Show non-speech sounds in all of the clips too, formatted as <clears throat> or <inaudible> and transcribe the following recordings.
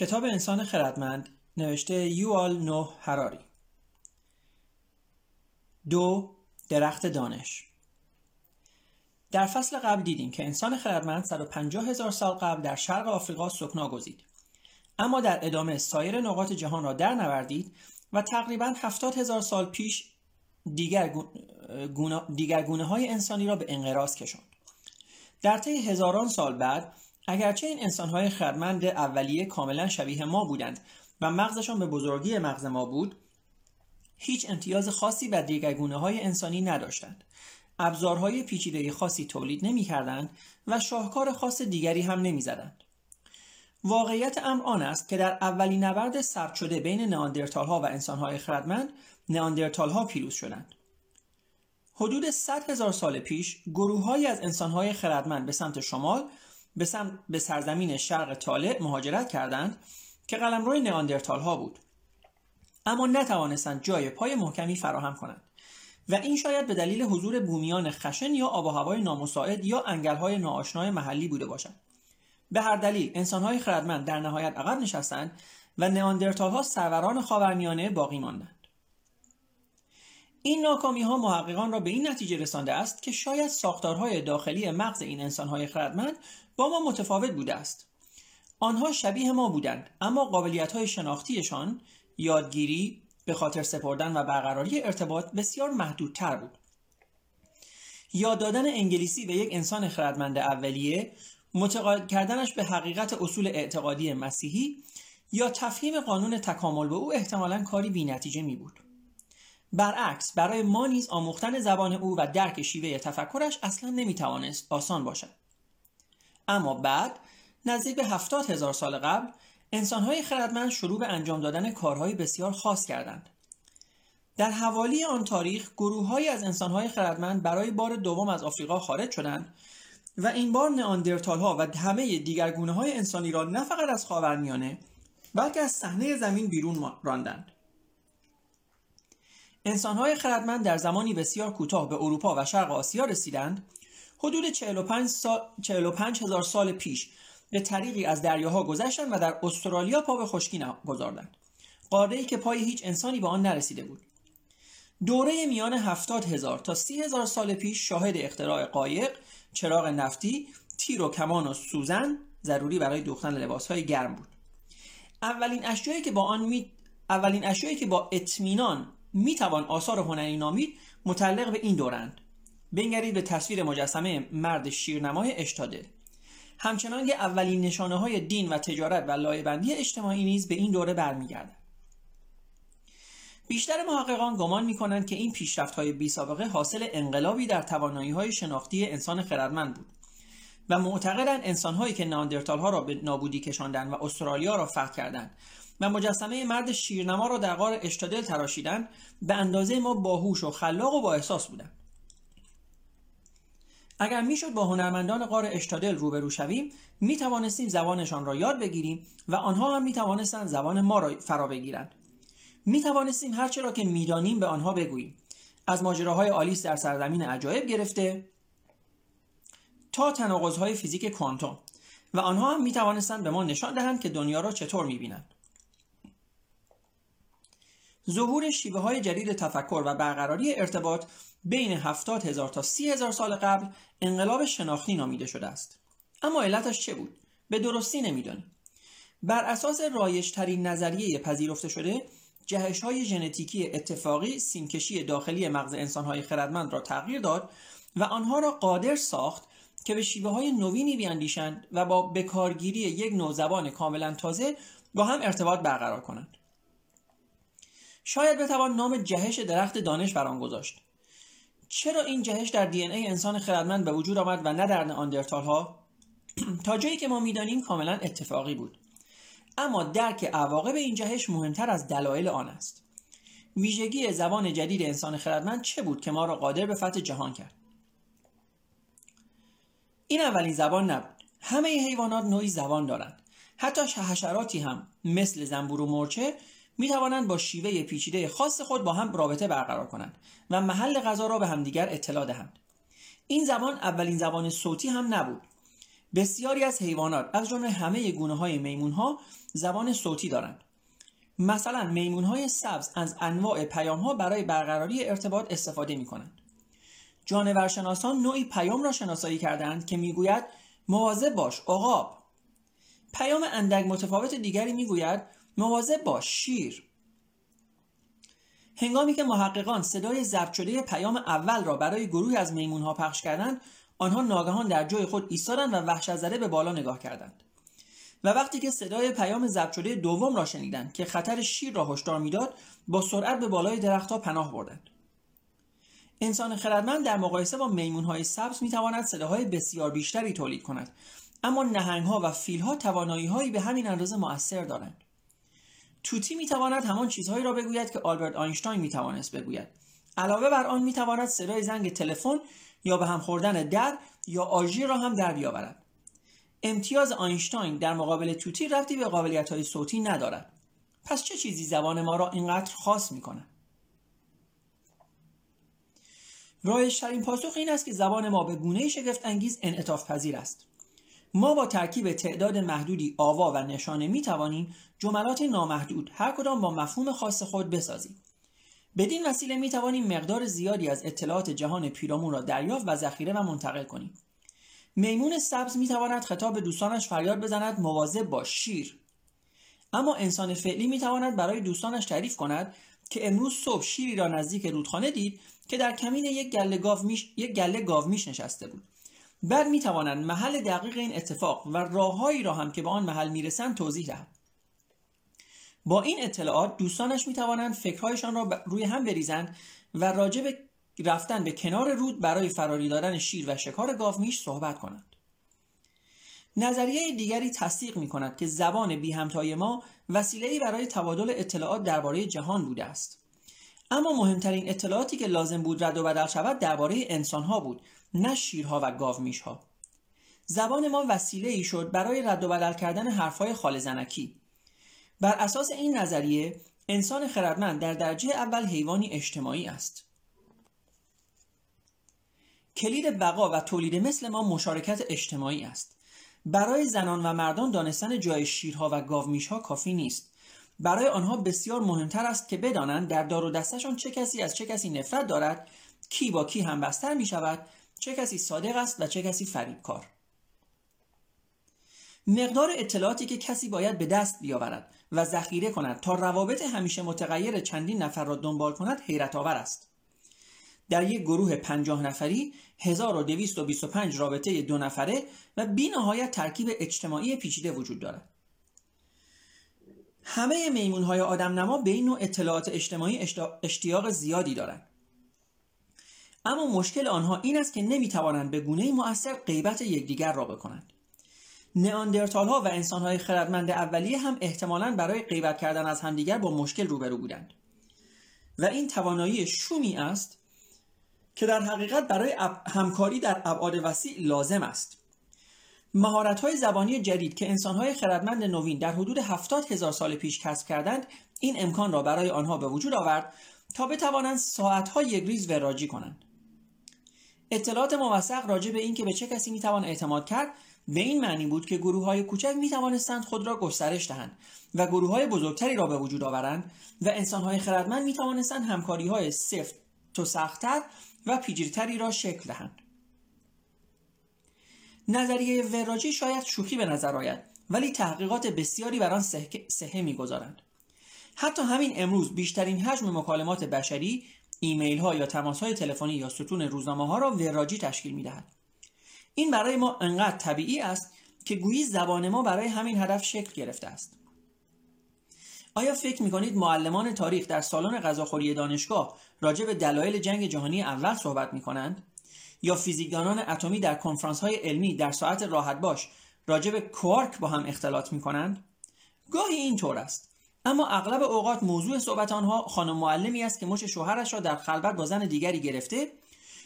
کتاب انسان خردمند نوشته یوال نو هراری دو درخت دانش. در فصل قبل دیدیم که انسان خردمند 150 هزار سال قبل در شرق آفریقا سکنا گزید. اما در ادامه سایر نقاط جهان را در نوردید و تقریبا 70 هزار سال پیش دیگر گونه, دیگر های انسانی را به انقراض کشاند در طی هزاران سال بعد اگرچه این انسانهای خردمند اولیه کاملا شبیه ما بودند و مغزشان به بزرگی مغز ما بود هیچ امتیاز خاصی بر دیگرگونه های انسانی نداشتند ابزارهای پیچیده خاصی تولید نمی کردند و شاهکار خاص دیگری هم نمی زدند. واقعیت امر آن است که در اولین نبرد سرد شده بین نئاندرتال ها و انسان های خردمند نئاندرتال ها پیروز شدند. حدود 100 هزار سال پیش گروههایی از انسانهای خردمند به سمت شمال به, به سرزمین شرق طالع مهاجرت کردند که قلمرو نئاندرتال ها بود. اما نتوانستند جای پای محکمی فراهم کنند و این شاید به دلیل حضور بومیان خشن یا آب و هوای نامساعد یا انگلهای ناآشنای محلی بوده باشد. به هر دلیل انسانهای خردمند در نهایت عقب نشستند و نئاندرتال ها سروران خاورمیانه باقی ماندند. این ناکامی ها محققان را به این نتیجه رسانده است که شاید ساختارهای داخلی مغز این انسانهای خردمند با ما متفاوت بوده است آنها شبیه ما بودند اما قابلیت های شناختیشان یادگیری به خاطر سپردن و برقراری ارتباط بسیار محدودتر بود یاد دادن انگلیسی به یک انسان خردمند اولیه متقاعد کردنش به حقیقت اصول اعتقادی مسیحی یا تفهیم قانون تکامل به او احتمالا کاری بینتیجه می بود. برعکس برای ما نیز آموختن زبان او و درک شیوه تفکرش اصلا نمی توانست آسان باشد. اما بعد نزدیک به هفتاد هزار سال قبل انسانهای خردمند شروع به انجام دادن کارهای بسیار خاص کردند. در حوالی آن تاریخ گروههایی از انسانهای خردمند برای بار دوم از آفریقا خارج شدند و این بار نئاندرتال ها و همه دیگر گونه های انسانی را نه فقط از خاورمیانه بلکه از صحنه زمین بیرون راندند. انسانهای خردمند در زمانی بسیار کوتاه به اروپا و شرق آسیا رسیدند حدود 45, سال، 45 هزار سال پیش به طریقی از دریاها گذشتند و در استرالیا پا به خشکی گذاردند قاره ای که پای هیچ انسانی به آن نرسیده بود دوره میان هفتاد هزار تا سی هزار سال پیش شاهد اختراع قایق، چراغ نفتی، تیر و کمان و سوزن ضروری برای دوختن لباسهای گرم بود. اولین اشیایی که با آن می... اولین اشیایی که با اطمینان می‌توان آثار هنری نامید متعلق به این دورند. بنگرید به تصویر مجسمه مرد شیرنمای اشتاده. همچنان که اولین نشانه های دین و تجارت و لایبندی اجتماعی نیز به این دوره برمیگردد. بیشتر محققان گمان می کنند که این پیشرفت های بی سابقه حاصل انقلابی در توانایی های شناختی انسان خردمند بود و معتقدند انسان هایی که ناندرتال ها را به نابودی کشاندند و استرالیا را فتح کردند و مجسمه مرد شیرنما را در غار اشتادل تراشیدند به اندازه ما باهوش و خلاق و با احساس بودند. اگر می‌شد با هنرمندان غار اشتادل روبرو شویم می توانستیم زبانشان را یاد بگیریم و آنها هم می توانستند زبان ما را فرا بگیرند. می توانستیم هرچه را که می‌دانیم به آنها بگوییم. از ماجراهای آلیس در سرزمین عجایب گرفته تا تناقضهای فیزیک کوانتوم. و آنها هم می توانستند به ما نشان دهند که دنیا را چطور می بینند. ظهور شیوه های جدید تفکر و برقراری ارتباط بین 70 هزار تا 30 هزار سال قبل انقلاب شناختی نامیده شده است. اما علتش چه بود؟ به درستی نمی‌دانیم. بر اساس رایجترین نظریه پذیرفته شده جهش های ژنتیکی اتفاقی سیمکشی داخلی مغز انسان های خردمند را تغییر داد و آنها را قادر ساخت که به شیوه های نوینی بیاندیشند و با بکارگیری یک نوع زبان کاملا تازه با هم ارتباط برقرار کنند. شاید بتوان نام جهش درخت دانش بر آن گذاشت. چرا این جهش در دی ای انسان خردمند به وجود آمد و نه در نئاندرتال ها <clears throat> تا جایی که ما می‌دانیم کاملا اتفاقی بود. اما درک عواقب این جهش مهمتر از دلایل آن است. ویژگی زبان جدید انسان خردمند چه بود که ما را قادر به فتح جهان کرد؟ این اولین زبان نبود. همه حیوانات نوعی زبان دارند. حتی حشراتی هم مثل زنبور و مرچه می توانند با شیوه پیچیده خاص خود با هم رابطه برقرار کنند و محل غذا را به همدیگر اطلاع دهند. این زبان اولین زبان صوتی هم نبود. بسیاری از حیوانات از جمله همه گونه های میمون ها زبان صوتی دارند. مثلا میمون های سبز از انواع پیام ها برای برقراری ارتباط استفاده می کنند جانورشناسان نوعی پیام را شناسایی کردند که می‌گوید مواظب باش عقاب. پیام اندک متفاوت دیگری می‌گوید مواظب باش شیر. هنگامی که محققان صدای ضبط شده پیام اول را برای گروهی از ها پخش کردند آنها ناگهان در جای خود ایستادند و وحشت زده به بالا نگاه کردند. و وقتی که صدای پیام ضبط شده دوم را شنیدند که خطر شیر را هشدار می‌داد با سرعت به بالای درختها پناه بردند. انسان خردمند در مقایسه با های سبز می‌تواند صداهای بسیار بیشتری تولید کند اما ها و ها توانایی هایی به همین اندازه مؤثر دارند. توتی می‌تواند همان چیزهایی را بگوید که آلبرت آینشتاین می‌توانست بگوید. علاوه بر آن می‌تواند صدای زنگ تلفن یا به هم خوردن در یا آژیر را هم در بیاورد. امتیاز آینشتاین در مقابل توتی رفتی به قابلیت های صوتی ندارد. پس چه چیزی زبان ما را اینقدر خاص می کند؟ رایشترین پاسخ این است که زبان ما به گونه شگفت انگیز انعطاف پذیر است. ما با ترکیب تعداد محدودی آوا و نشانه می توانیم جملات نامحدود هر کدام با مفهوم خاص خود بسازیم. بدین وسیله می توانیم مقدار زیادی از اطلاعات جهان پیرامون را دریافت و ذخیره و منتقل کنیم. میمون سبز می تواند خطاب به دوستانش فریاد بزند مواظب با شیر. اما انسان فعلی می تواند برای دوستانش تعریف کند که امروز صبح شیری را نزدیک رودخانه دید که در کمین یک گله گاو میش, یک گله گاو میش نشسته بود. بعد می توانند محل دقیق این اتفاق و راههایی را هم که به آن محل می‌رسند توضیح دهند. با این اطلاعات دوستانش می توانند فکرهایشان را روی هم بریزند و راجع به رفتن به کنار رود برای فراری دادن شیر و شکار گاومیش صحبت کنند. نظریه دیگری تصدیق می کند که زبان بی همتای ما وسیله‌ای برای تبادل اطلاعات درباره جهان بوده است. اما مهمترین اطلاعاتی که لازم بود رد و بدل شود درباره انسانها بود. نه شیرها و گاومیشها زبان ما وسیله ای شد برای رد و بدل کردن حرفهای خال زنکی. بر اساس این نظریه انسان خردمند در درجه اول حیوانی اجتماعی است. کلید بقا و تولید مثل ما مشارکت اجتماعی است. برای زنان و مردان دانستن جای شیرها و گاومیشها کافی نیست. برای آنها بسیار مهمتر است که بدانند در دار و دستشان چه کسی از چه کسی نفرت دارد کی با کی همبستر می شود چه کسی صادق است و چه کسی فریبکار مقدار اطلاعاتی که کسی باید به دست بیاورد و ذخیره کند تا روابط همیشه متغیر چندین نفر را دنبال کند حیرت آور است در یک گروه پنجاه نفری 1225 رابطه دو نفره و بی نهایت ترکیب اجتماعی پیچیده وجود دارد. همه میمون های آدم نما به این نوع اطلاعات اجتماعی اشتیاق زیادی دارند. اما مشکل آنها این است که نمی‌توانند به گونه مؤثر غیبت یکدیگر را بکنند. نئاندرتال ها و انسان های خردمند اولیه هم احتمالا برای غیبت کردن از همدیگر با مشکل روبرو بودند. و این توانایی شومی است که در حقیقت برای همکاری در ابعاد وسیع لازم است مهارت های زبانی جدید که انسان های خردمند نوین در حدود هفتاد هزار سال پیش کسب کردند این امکان را برای آنها به وجود آورد تا بتوانند ساعت یک ریز وراجی کنند اطلاعات موثق راجع به اینکه به چه کسی می‌توان اعتماد کرد به این معنی بود که گروه های کوچک می توانستند خود را گسترش دهند و گروه های بزرگتری را به وجود آورند و انسان های خردمند می توانستند همکاری های سفت تو سختتر و پیجیرتری را شکل دهند. نظریه وراجی شاید شوخی به نظر آید ولی تحقیقات بسیاری بر آن صحه می‌گذارند. حتی همین امروز بیشترین حجم مکالمات بشری ایمیل ها یا تماس های تلفنی یا ستون روزنامه ها را وراجی تشکیل می دهد. این برای ما انقدر طبیعی است که گویی زبان ما برای همین هدف شکل گرفته است. آیا فکر می‌کنید معلمان تاریخ در سالن غذاخوری دانشگاه راجع به دلایل جنگ جهانی اول صحبت می‌کنند؟ یا فیزیکدانان اتمی در کنفرانس های علمی در ساعت راحت باش راجع به کوارک با هم اختلاط می‌کنند؟ گاهی این طور است. اما اغلب اوقات موضوع صحبت آنها خانم معلمی است که مچ شوهرش را در خلوت با زن دیگری گرفته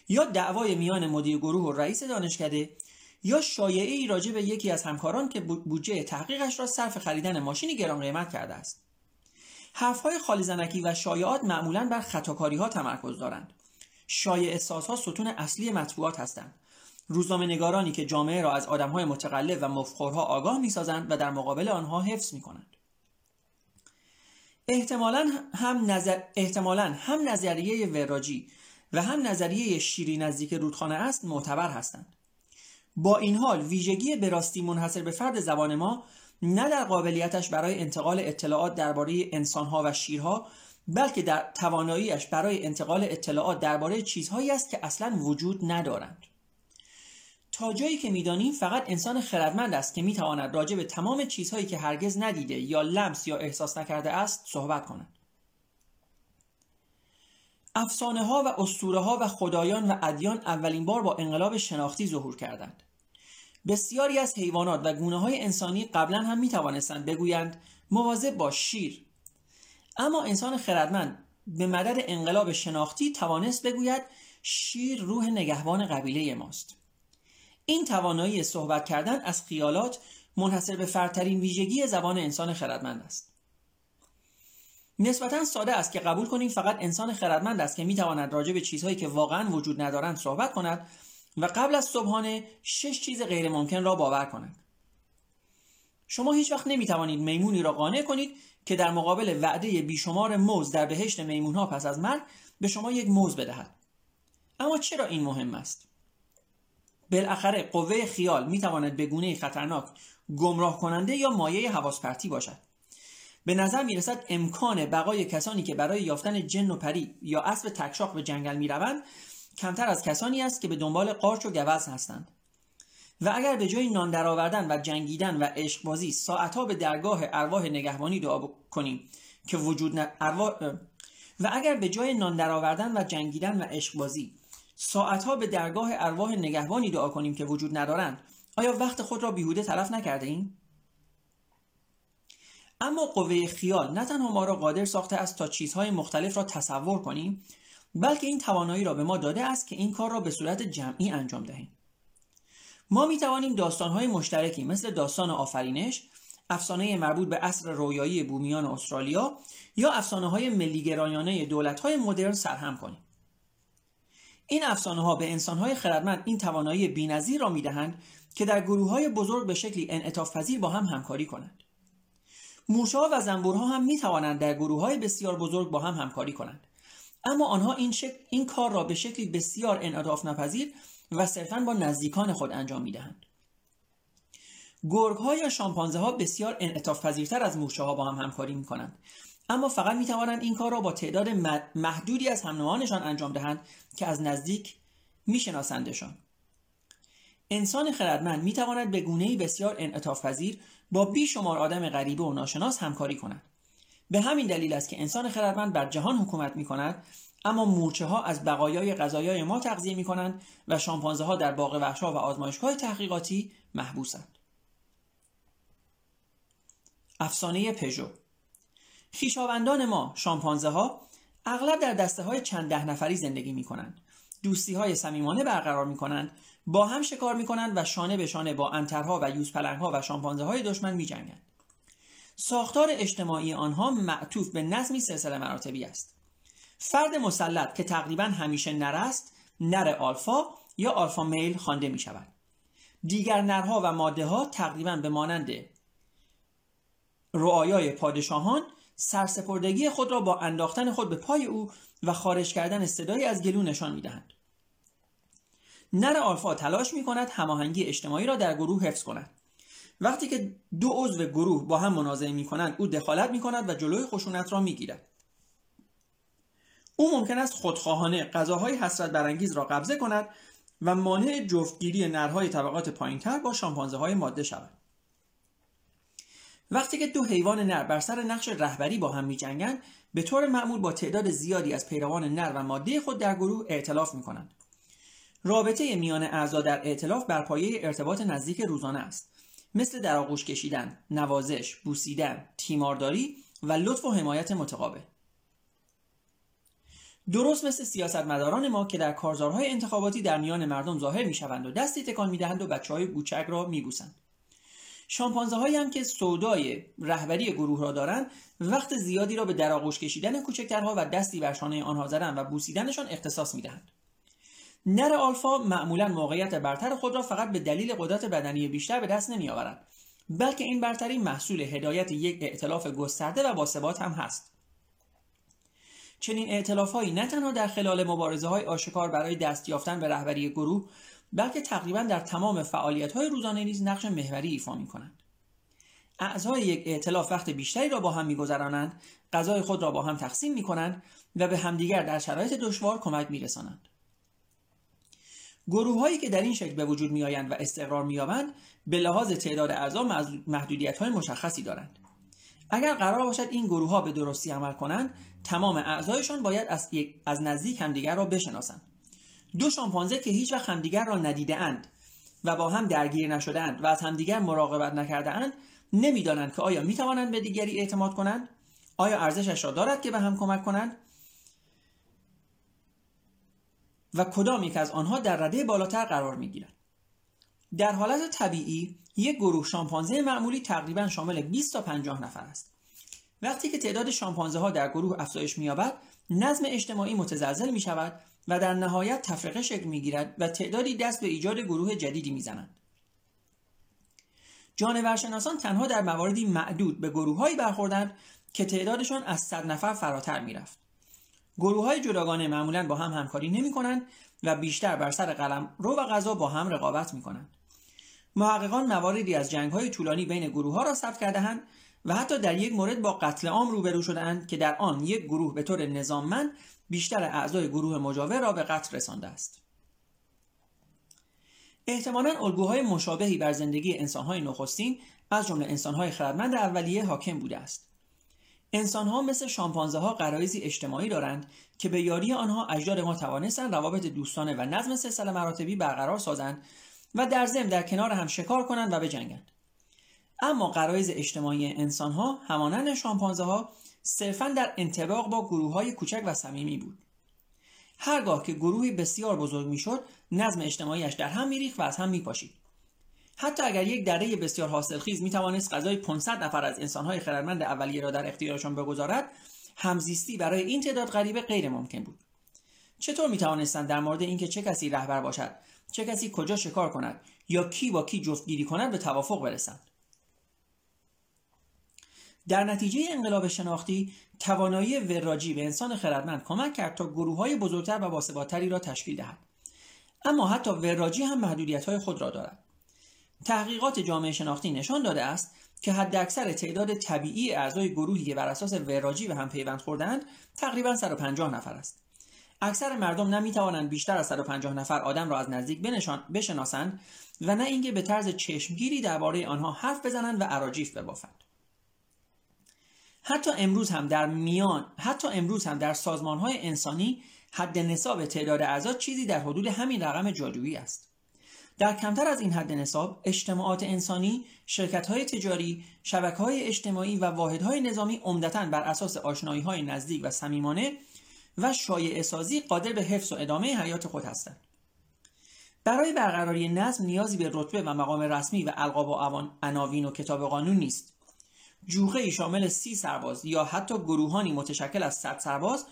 یا دعوای میان مدیر گروه و رئیس دانشکده یا شایعه ای راجع به یکی از همکاران که بودجه تحقیقش را صرف خریدن ماشینی گران قیمت کرده است. حرفهای خالی زنکی و شایعات معمولا بر خطاکاری ها تمرکز دارند. شایع ها ستون اصلی مطبوعات هستند. روزنامه نگارانی که جامعه را از آدمهای متقلب و مفخورها آگاه می‌سازند و در مقابل آنها حفظ می‌کنند. احتمالا هم, نظر... احتمالاً هم نظریه وراجی و هم نظریه شیری نزدیک رودخانه است معتبر هستند. با این حال ویژگی به راستی منحصر به فرد زبان ما نه در قابلیتش برای انتقال اطلاعات درباره انسانها و شیرها بلکه در تواناییش برای انتقال اطلاعات درباره چیزهایی است که اصلا وجود ندارند. تا جایی که می‌دانیم فقط انسان خردمند است که می‌تواند راجع به تمام چیزهایی که هرگز ندیده یا لمس یا احساس نکرده است صحبت کند. افسانه ها و اسطوره ها و خدایان و ادیان اولین بار با انقلاب شناختی ظهور کردند. بسیاری از حیوانات و گونه های انسانی قبلا هم می توانستند بگویند مواظب با شیر. اما انسان خردمند به مدد انقلاب شناختی توانست بگوید شیر روح نگهبان قبیله ماست. این توانایی صحبت کردن از خیالات منحصر به فرترین ویژگی زبان انسان خردمند است. نسبتا ساده است که قبول کنیم فقط انسان خردمند است که می‌تواند راجع به چیزهایی که واقعا وجود ندارند صحبت کند و قبل از صبحانه شش چیز غیر ممکن را باور کند. شما هیچ وقت نمی توانید میمونی را قانع کنید که در مقابل وعده بیشمار موز در بهشت میمونها پس از مرگ به شما یک موز بدهد. اما چرا این مهم است؟ بالاخره قوه خیال می تواند به گونه خطرناک گمراه کننده یا مایه حواس پرتی باشد. به نظر می رسد امکان بقای کسانی که برای یافتن جن و پری یا اسب تکشاق به جنگل می روند کمتر از کسانی است که به دنبال قارچ و گوز هستند. و اگر به جای نان درآوردن و جنگیدن و عشقبازی ساعتها به درگاه ارواح نگهبانی دعا کنیم که وجود ن... و اگر به جای نان درآوردن و جنگیدن و عشقبازی ساعتها به درگاه ارواح نگهبانی دعا کنیم که وجود ندارند. آیا وقت خود را بیهوده تلف نکرده ایم؟ اما قوه خیال نه تنها ما را قادر ساخته است تا چیزهای مختلف را تصور کنیم بلکه این توانایی را به ما داده است که این کار را به صورت جمعی انجام دهیم. ما می توانیم داستانهای مشترکی مثل داستان آفرینش افسانه مربوط به اصر رویایی بومیان استرالیا یا افسانه های ملیگرایانه دولت های مدرن سرهم کنیم. این افسانه ها به انسان های خردمند این توانایی بینظیر را می‌دهند که در گروه های بزرگ به شکلی انعطاف پذیر با هم همکاری کنند. موشها و زنبورها هم می توانند در گروه های بسیار بزرگ با هم همکاری کنند. اما آنها این, شکل، این کار را به شکلی بسیار انعطاف نپذیر و صرفا با نزدیکان خود انجام می دهند. گرگ ها یا شامپانزه ها بسیار انعطاف پذیرتر از موشه ها با هم همکاری می کنند اما فقط می توانند این کار را با تعداد محدودی از همنوانشان انجام دهند که از نزدیک می شناسندشان. انسان خردمند می تواند به گونه بسیار انعطاف پذیر با بیشمار آدم غریبه و ناشناس همکاری کند. به همین دلیل است که انسان خردمند بر جهان حکومت می کند اما مورچه ها از بقایای غذایای ما تغذیه می کنند و شامپانزه ها در باغ وحشا و آزمایشگاه تحقیقاتی محبوسند. افسانه پژو خیشاوندان ما شامپانزه ها اغلب در دسته های چند ده نفری زندگی می کنند. دوستی های صمیمانه برقرار می کنند با هم شکار می کنند و شانه به شانه با انترها و ها و شامپانزه های دشمن می جنگند. ساختار اجتماعی آنها معطوف به نظمی سلسله مراتبی است فرد مسلط که تقریبا همیشه نر است نر آلفا یا آلفا میل خوانده می شود دیگر نرها و ماده ها تقریبا به مانند رعایای پادشاهان سرسپردگی خود را با انداختن خود به پای او و خارج کردن صدایی از گلو نشان می دهند. نر آلفا تلاش می کند هماهنگی اجتماعی را در گروه حفظ کند. وقتی که دو عضو گروه با هم منازعه می کنند او دخالت می کند و جلوی خشونت را می گیرد. او ممکن است خودخواهانه غذاهای حسرت برانگیز را قبضه کند و مانع جفتگیری نرهای طبقات پایینتر با شامپانزه های ماده شود. وقتی که دو حیوان نر بر سر نقش رهبری با هم می جنگند به طور معمول با تعداد زیادی از پیروان نر و ماده خود در گروه ائتلاف می کنند. رابطه میان اعضا در ائتلاف بر پایه ارتباط نزدیک روزانه است مثل در آغوش کشیدن، نوازش، بوسیدن، تیمارداری و لطف و حمایت متقابل. درست مثل سیاستمداران ما که در کارزارهای انتخاباتی در میان مردم ظاهر می‌شوند و دستی تکان می‌دهند و بچه های کوچک را میبوسند شامپانزه هایی هم که سودای رهبری گروه را دارند وقت زیادی را به در آغوش کشیدن کوچکترها و دستی بر شانه آنها زدن و بوسیدنشان اختصاص می‌دهند. نر آلفا معمولا موقعیت برتر خود را فقط به دلیل قدرت بدنی بیشتر به دست نمیآورد بلکه این برتری محصول هدایت یک ائتلاف گسترده و باثبات هم هست. چنین ائتلاف هایی نه تنها در خلال مبارزه های آشکار برای دست یافتن به رهبری گروه بلکه تقریبا در تمام فعالیت های روزانه نیز نقش محوری ایفا می کنند. اعضای یک ائتلاف وقت بیشتری را با هم میگذرانند غذای خود را با هم تقسیم می کنند و به همدیگر در شرایط دشوار کمک می رسانند. گروه هایی که در این شکل به وجود می آیند و استقرار می یابند به لحاظ تعداد اعضا محدودیت های مشخصی دارند. اگر قرار باشد این گروه ها به درستی عمل کنند تمام اعضایشان باید از, از نزدیک همدیگر را بشناسند دو شامپانزه که هیچ وقت همدیگر را ندیده اند و با هم درگیر نشده اند و از همدیگر مراقبت نکرده اند نمی‌دانند که آیا می توانند به دیگری اعتماد کنند؟ آیا ارزشش را دارد که به هم کمک کنند؟ و کدام یک از آنها در رده بالاتر قرار می گیرند در حالت طبیعی یک گروه شامپانزه معمولی تقریبا شامل 20 تا 50 نفر است. وقتی که تعداد شامپانزه ها در گروه افزایش می‌یابد نظم اجتماعی متزلزل می شود و در نهایت تفرقه شکل می گیرد و تعدادی دست به ایجاد گروه جدیدی می زنند. جانورشناسان تنها در مواردی معدود به گروههایی برخوردند که تعدادشان از صد نفر فراتر می‌رفت. گروه های جداگانه معمولا با هم همکاری نمی کنند و بیشتر بر سر قلم رو و غذا با هم رقابت می کنند. محققان مواردی از جنگ های طولانی بین گروه ها را ثبت کردهاند و حتی در یک مورد با قتل عام روبرو شدهاند که در آن یک گروه به طور نظاممند بیشتر اعضای گروه مجاور را به قتل رسانده است. احتمالا الگوهای مشابهی بر زندگی انسانهای نخستین از جمله انسانهای خردمند اولیه حاکم بوده است. انسانها مثل شامپانزه ها قرایزی اجتماعی دارند که به یاری آنها اجداد ما توانستند روابط دوستانه و نظم سلسله مراتبی برقرار سازند و در ضمن در کنار هم شکار کنند و بجنگند اما قرایز اجتماعی انسان ها همانند شامپانزه ها صرفا در انتباق با گروه های کوچک و صمیمی بود. هرگاه که گروهی بسیار بزرگ می‌شد نظم اجتماعیش در هم میریخت و از هم میپاشید. حتی اگر یک دره بسیار حاصلخیز می توانست غذای 500 نفر از انسانهای خردمند اولیه را در اختیارشان بگذارد همزیستی برای این تعداد غریبه غیر ممکن بود. چطور می توانستند در مورد اینکه چه کسی رهبر باشد چه کسی کجا شکار کند یا کی با کی جفتگیری کند به توافق برسند؟ در نتیجه انقلاب شناختی توانایی وراجی به انسان خردمند کمک کرد تا گروه های بزرگتر و باثباتتری را تشکیل دهد. اما حتی وراجی هم محدودیت های خود را دارد. تحقیقات جامعه شناختی نشان داده است که حداکثر تعداد طبیعی اعضای گروهی که بر اساس وراجی به هم پیوند خوردند تقریبا 150 نفر است. اکثر مردم نمی توانند بیشتر از 150 نفر آدم را از نزدیک بشناسند و نه اینکه به طرز چشمگیری درباره آنها حرف بزنند و اراجیف ببافند. حتی امروز هم در میان حتی امروز هم در سازمان های انسانی حد نصاب تعداد اعضا چیزی در حدود همین رقم جادویی است. در کمتر از این حد نصاب اجتماعات انسانی شرکت های تجاری شبکه های اجتماعی و واحدهای نظامی عمدتا بر اساس آشنایی های نزدیک و صمیمانه و شایع سازی قادر به حفظ و ادامه حیات خود هستند. برای برقراری نظم نیازی به رتبه و مقام رسمی و القاب و عناوین و کتاب قانون نیست. جوخه شامل سی سرباز یا حتی گروهانی متشکل از صد سرباز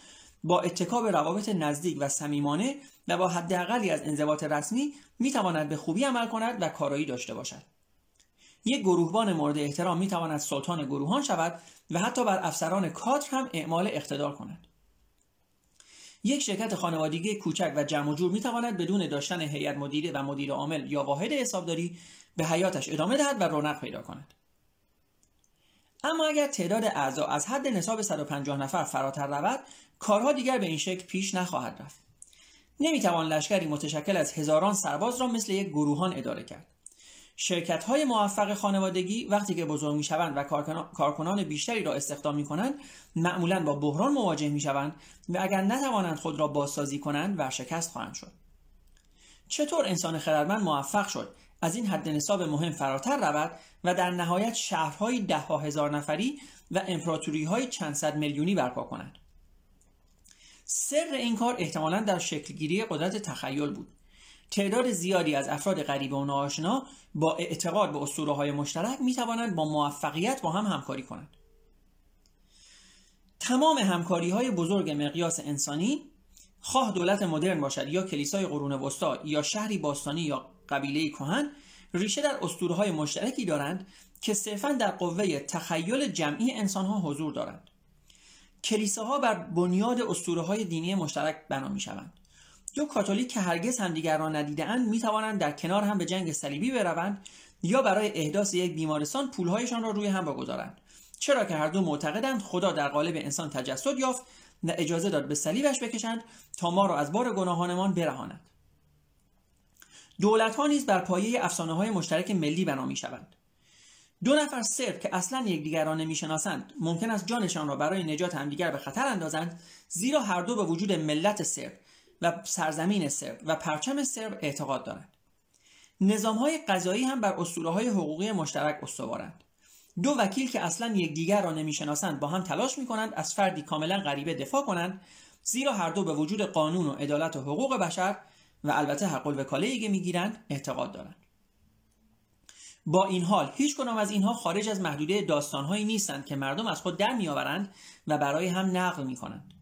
با اتکاب روابط نزدیک و صمیمانه و با حداقلی از انضباط رسمی می‌تواند به خوبی عمل کند و کارایی داشته باشد. یک گروهبان مورد احترام می‌تواند سلطان گروهان شود و حتی بر افسران کادر هم اعمال اقتدار کند. یک شرکت خانوادگی کوچک و جمع جور می‌تواند بدون داشتن هیئت مدیره و مدیر عامل یا واحد حسابداری به حیاتش ادامه دهد و رونق پیدا کند. اما اگر تعداد اعضا از حد نصاب 150 نفر فراتر رود کارها دیگر به این شکل پیش نخواهد رفت. نمی‌توان لشکری متشکل از هزاران سرباز را مثل یک گروهان اداره کرد. شرکت های موفق خانوادگی وقتی که بزرگ می شوند و کارکنان بیشتری را استخدام می کنند معمولا با بحران مواجه می شوند و اگر نتوانند خود را بازسازی کنند ورشکست خواهند شد. چطور انسان خردمند موفق شد؟ از این حد نصاب مهم فراتر رود و در نهایت شهرهای ده هزار نفری و امپراتوری های چند صد میلیونی برپا کند سر این کار احتمالا در شکلگیری قدرت تخیل بود. تعداد زیادی از افراد غریب و ناآشنا با اعتقاد به اسطوره های مشترک می توانند با موفقیت با هم همکاری کنند. تمام همکاری های بزرگ مقیاس انسانی خواه دولت مدرن باشد یا کلیسای قرون وسطا یا شهری باستانی یا قبیله کهن ریشه در اسطوره های مشترکی دارند که صرفا در قوه تخیل جمعی انسان ها حضور دارند. کلیساها بر بنیاد اسطوره های دینی مشترک بنا می شوند دو کاتولیک که هرگز همدیگر را ندیدهاند می توانند در کنار هم به جنگ صلیبی بروند یا برای احداث یک بیمارستان پولهایشان را روی هم بگذارند. چرا که هر دو معتقدند خدا در قالب انسان تجسد یافت و اجازه داد به صلیبش بکشند تا ما را از بار گناهانمان برهاند. دولت ها نیز بر پایه افسانه های مشترک ملی بنا می شوند دو نفر سرب که اصلا یکدیگر را نمی‌شناسند ممکن است جانشان را برای نجات همدیگر به خطر اندازند زیرا هر دو به وجود ملت سرب و سرزمین سرب و پرچم سرب اعتقاد دارند. نظام های قضایی هم بر اسطوره های حقوقی مشترک استوارند. دو وکیل که اصلا یکدیگر را نمی‌شناسند با هم تلاش می کنند از فردی کاملا غریبه دفاع کنند زیرا هر دو به وجود قانون و عدالت و حقوق بشر و البته حق الوکاله ای که می‌گیرند اعتقاد دارند با این حال هیچ کنام از اینها خارج از محدوده داستانهایی نیستند که مردم از خود در میآورند و برای هم نقل می کنند.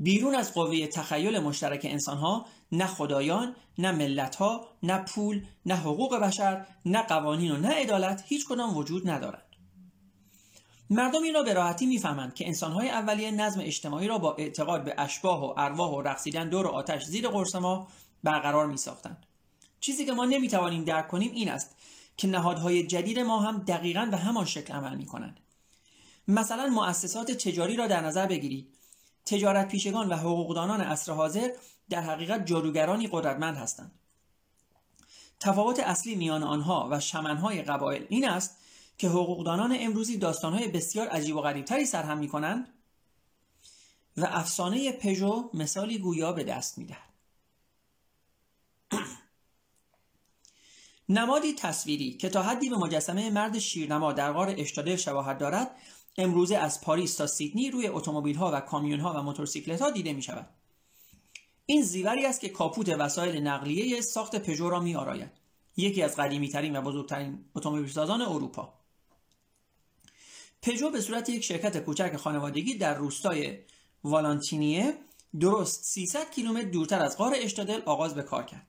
بیرون از قوه تخیل مشترک انسانها نه خدایان نه ملتها نه پول نه حقوق بشر نه قوانین و نه عدالت هیچ کدام وجود ندارند مردم این را به راحتی می‌فهمند که انسانهای اولیه نظم اجتماعی را با اعتقاد به اشباه و ارواح و رقصیدن دور آتش زیر قرص ما برقرار می ساختند. چیزی که ما نمی‌توانیم درک کنیم این است که نهادهای جدید ما هم دقیقا به همان شکل عمل می کنند. مثلا مؤسسات تجاری را در نظر بگیرید تجارت پیشگان و حقوقدانان عصر حاضر در حقیقت جادوگرانی قدرتمند هستند تفاوت اصلی میان آنها و شمنهای قبایل این است که حقوقدانان امروزی داستانهای بسیار عجیب و غریبتری سرهم می کنند و افسانه پژو مثالی گویا به دست می‌دهد <coughs> نمادی تصویری که تا حدی به مجسمه مرد شیرنما در غار اشتادل شباهت دارد امروزه از پاریس تا سیدنی روی اتومبیل ها و کامیون ها و موتورسیکلت ها دیده می شود. این زیوری است که کاپوت وسایل نقلیه ساخت پژو را می آراید. یکی از قدیمی ترین و بزرگترین اتومبیل سازان اروپا. پژو به صورت یک شرکت کوچک خانوادگی در روستای والانتینیه درست 300 کیلومتر دورتر از غار اشتادل آغاز به کار کرد.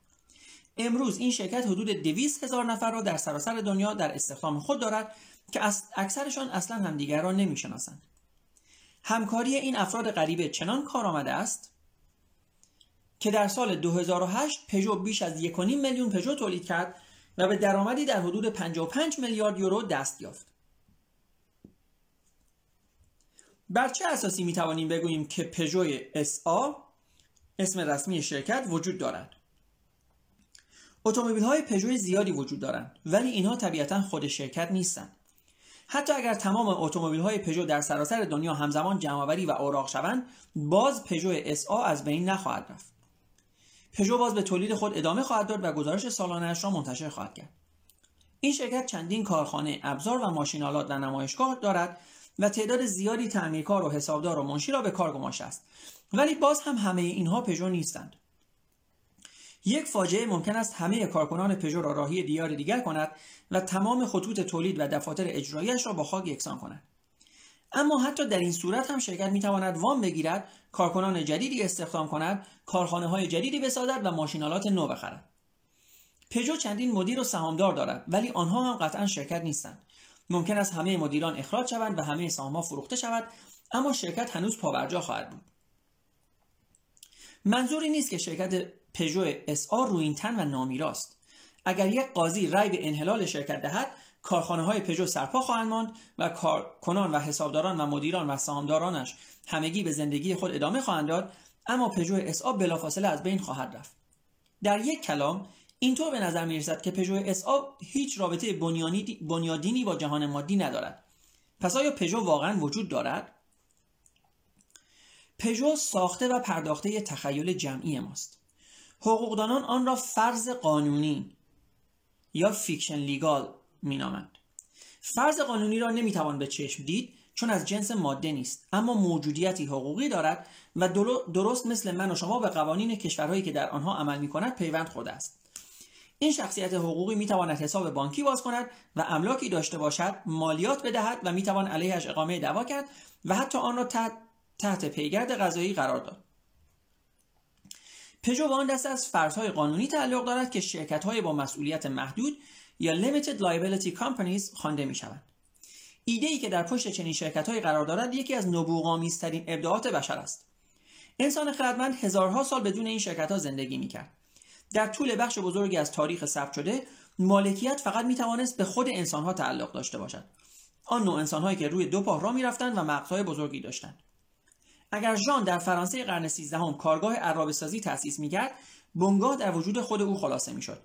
امروز این شرکت حدود 200 هزار نفر را در سراسر دنیا در استخدام خود دارد که اکثرشان اصلا همدیگر را نمی‌شناسند. همکاری این افراد غریبه چنان کار آمده است که در سال 2008 پژو بیش از 1.5 میلیون پژو تولید کرد و به درآمدی در حدود 55 میلیارد یورو دست یافت. بر چه اساسی می توانیم بگوییم که پژو SA اسم رسمی شرکت وجود دارد؟ اتومبیل های پژو زیادی وجود دارند ولی اینها طبیعتا خود شرکت نیستند. حتی اگر تمام اتومبیل های پژو در سراسر دنیا همزمان جمعآوری و اوراق شوند باز پژو اس از بین نخواهد رفت. پژو باز به تولید خود ادامه خواهد داد و گزارش سالانه را منتشر خواهد کرد. این شرکت چندین کارخانه ابزار و ماشینالات و نمایشگاه دارد و تعداد زیادی تعمیرکار و حسابدار و منشی را به کار گماشته است. ولی باز هم همه اینها پژو نیستند. یک فاجعه ممکن است همه کارکنان پژو را راهی دیار دیگر کند و تمام خطوط تولید و دفاتر اجرایش را با خاک یکسان کند. اما حتی در این صورت هم شرکت می تواند وام بگیرد کارکنان جدیدی استخدام کند کارخانه های جدیدی بسازد و ماشینالات نو بخرد. پژو چندین مدیر و سهامدار دارد ولی آنها هم قطعا شرکت نیستند. ممکن است همه مدیران اخراج شوند و همه سهامها فروخته شود اما شرکت هنوز پاورجا خواهد بود. منظوری نیست که شرکت پژو اس آر تن و نامیراست اگر یک قاضی رأی به انحلال شرکت دهد کارخانه های پژو سرپا خواهند ماند و کارکنان و حسابداران و مدیران و سهامدارانش همگی به زندگی خود ادامه خواهند داد اما پژو اس آ بلافاصله از بین خواهد رفت. در یک کلام اینطور به نظر می رسد که پژو اس آ هیچ رابطه بنیادینی با جهان مادی ندارد. پس آیا پژو واقعا وجود دارد؟ پژو ساخته و پرداخته تخیل جمعی ماست. حقوقدانان آن را فرض قانونی یا fiction legal مینامند. فرض قانونی را نمی‌توان به چشم دید چون از جنس ماده نیست اما موجودیتی حقوقی دارد و درست مثل من و شما به قوانین کشورهایی که در آنها عمل می کند پیبند خود است. این شخصیت حقوقی می تواند حساب بانکی باز کند و املاکی داشته باشد مالیات بدهد و می توان علیهش اقامه دعوا کرد و حتی آن را تحت, تحت پیگرد قضایی قرار داد. پژو به آن دسته از فرضهای قانونی تعلق دارد که شرکت‌های با مسئولیت محدود یا Limited Liability Companies خوانده می‌شوند. ایده ای که در پشت چنین شرکت‌هایی قرار دارد یکی از نبوغامیزترین ابداعات بشر است. انسان خردمند هزارها سال بدون این شرکت‌ها زندگی می‌کرد. در طول بخش بزرگی از تاریخ ثبت شده مالکیت فقط می‌توانست به خود انسانها تعلق داشته باشد آن نوع انسانهایی که روی دو پا را می‌رفتند و مغزهای بزرگی داشتند اگر ژان در فرانسه قرن سیزدهم کارگاه عرابه سازی تأسیس می‌کرد بنگاه در وجود خود او خلاصه می‌شد.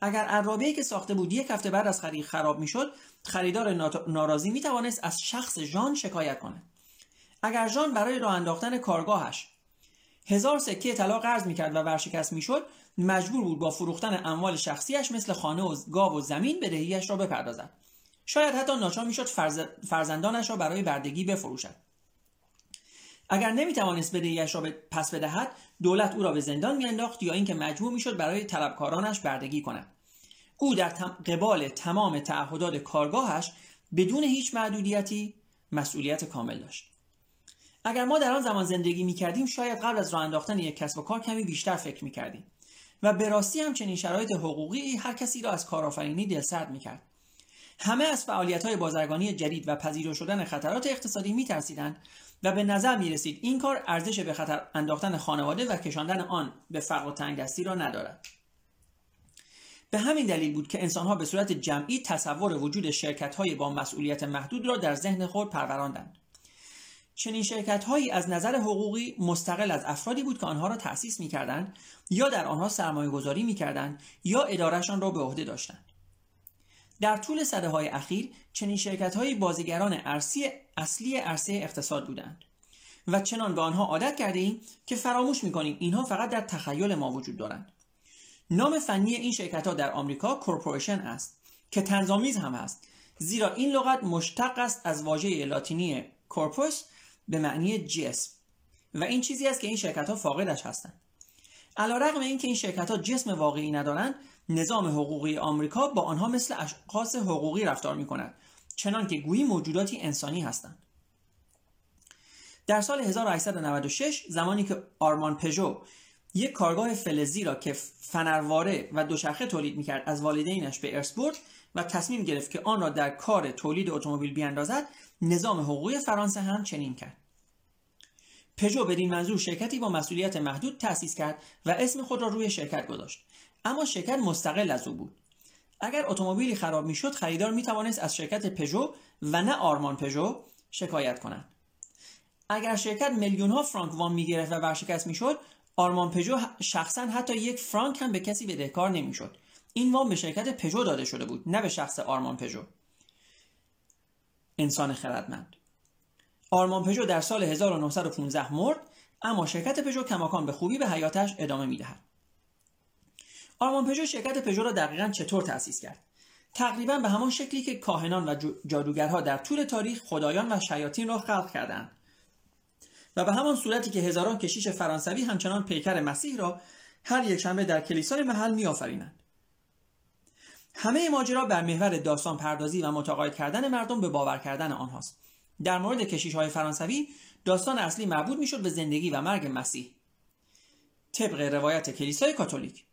اگر عرابه که ساخته بود یک هفته بعد از خرید خراب می‌شد خریدار ناراضی می‌توانست از شخص ژان شکایت کند. اگر ژان برای راه انداختن کارگاهش هزار سکه طلا قرض می‌کرد و ورشکست می‌شد مجبور بود با فروختن اموال شخصیش مثل خانه و گاو و زمین بدهیش را بپردازد. شاید حتی ناچار می‌شد فرز... فرزندانش را برای بردگی بفروشد. اگر نمی‌توانست بدهیش را پس بدهد دولت او را به زندان میانداخت یا اینکه مجبور می‌شد برای طلبکارانش بردگی کند او در قبال تمام تعهدات کارگاهش بدون هیچ محدودیتی مسئولیت کامل داشت اگر ما در آن زمان زندگی می کردیم شاید قبل از راه انداختن یک کسب و کار کمی بیشتر فکر می کردیم و به راستی هم چنین شرایط حقوقی هر کسی را از کارآفرینی دلسرد می کرد. همه از فعالیت های بازرگانی جدید و پذیرا شدن خطرات اقتصادی می ترسیدند و به نظر می رسید این کار ارزش به خطر انداختن خانواده و کشاندن آن به فقر و تنگدستی را ندارد. به همین دلیل بود که انسانها به صورت جمعی تصور وجود شرکت های با مسئولیت محدود را در ذهن خود پروراندند. چنین شرکت هایی از نظر حقوقی مستقل از افرادی بود که آنها را تأسیس می کردند یا در آنها سرمایه گذاری می کردند یا ادارهشان را به عهده داشتند. در طول صده های اخیر چنین شرکت های بازیگران ارسی اصلی عرصه اقتصاد بودند و چنان به آنها عادت کرده ایم که فراموش می کنیم اینها فقط در تخیل ما وجود دارند. نام فنی این شرکت ها در آمریکا کورپوریشن است که تنظامیز هم است زیرا این لغت مشتق است از واژه لاتینی کورپوس به معنی جسم و این چیزی است که این شرکت ها فاقدش هستند علیرغم اینکه این شرکت ها جسم واقعی ندارند نظام حقوقی آمریکا با آنها مثل اشخاص حقوقی رفتار می کند چنان که گویی موجوداتی انسانی هستند. در سال 1896 زمانی که آرمان پژو یک کارگاه فلزی را که فنرواره و دوچرخه تولید می‌کرد از والدینش به ارث برد و تصمیم گرفت که آن را در کار تولید اتومبیل بیاندازد نظام حقوقی فرانسه هم چنین کرد. پژو بدین منظور شرکتی با مسئولیت محدود تأسیس کرد و اسم خود را روی شرکت گذاشت. اما شرکت مستقل از او بود. اگر اتومبیلی خراب می‌شد خریدار می توانست از شرکت پژو و نه آرمان پژو شکایت کند. اگر شرکت میلیون ها فرانک وام می گرفت و ورشکست می‌شد آرمان پژو شخصا حتی یک فرانک هم به کسی بدهکار نمی‌شد. این وام به شرکت پژو داده شده بود نه به شخص آرمان پژو. انسان خردمند. آرمان پژو در سال 1915 مرد اما شرکت پژو کماکان به خوبی به حیاتش ادامه می‌دهد. آرمان پژو شرکت پژو را دقیقا چطور تأسیس کرد؟ تقریبا به همان شکلی که کاهنان و جادوگرها در طول تاریخ خدایان و شیاطین را خلق کردند. و به همان صورتی که هزاران کشیش فرانسوی همچنان پیکر مسیح را هر یک شنبه در کلیسای محل میآفرینند همه ماجرا بر محور داستان پردازی و متقاعد کردن مردم به باور کردن آنهاست. در مورد کشیش های فرانسوی داستان اصلی مربوط می‌شد به زندگی و مرگ مسیح طبق روایت کلیسای کاتولیک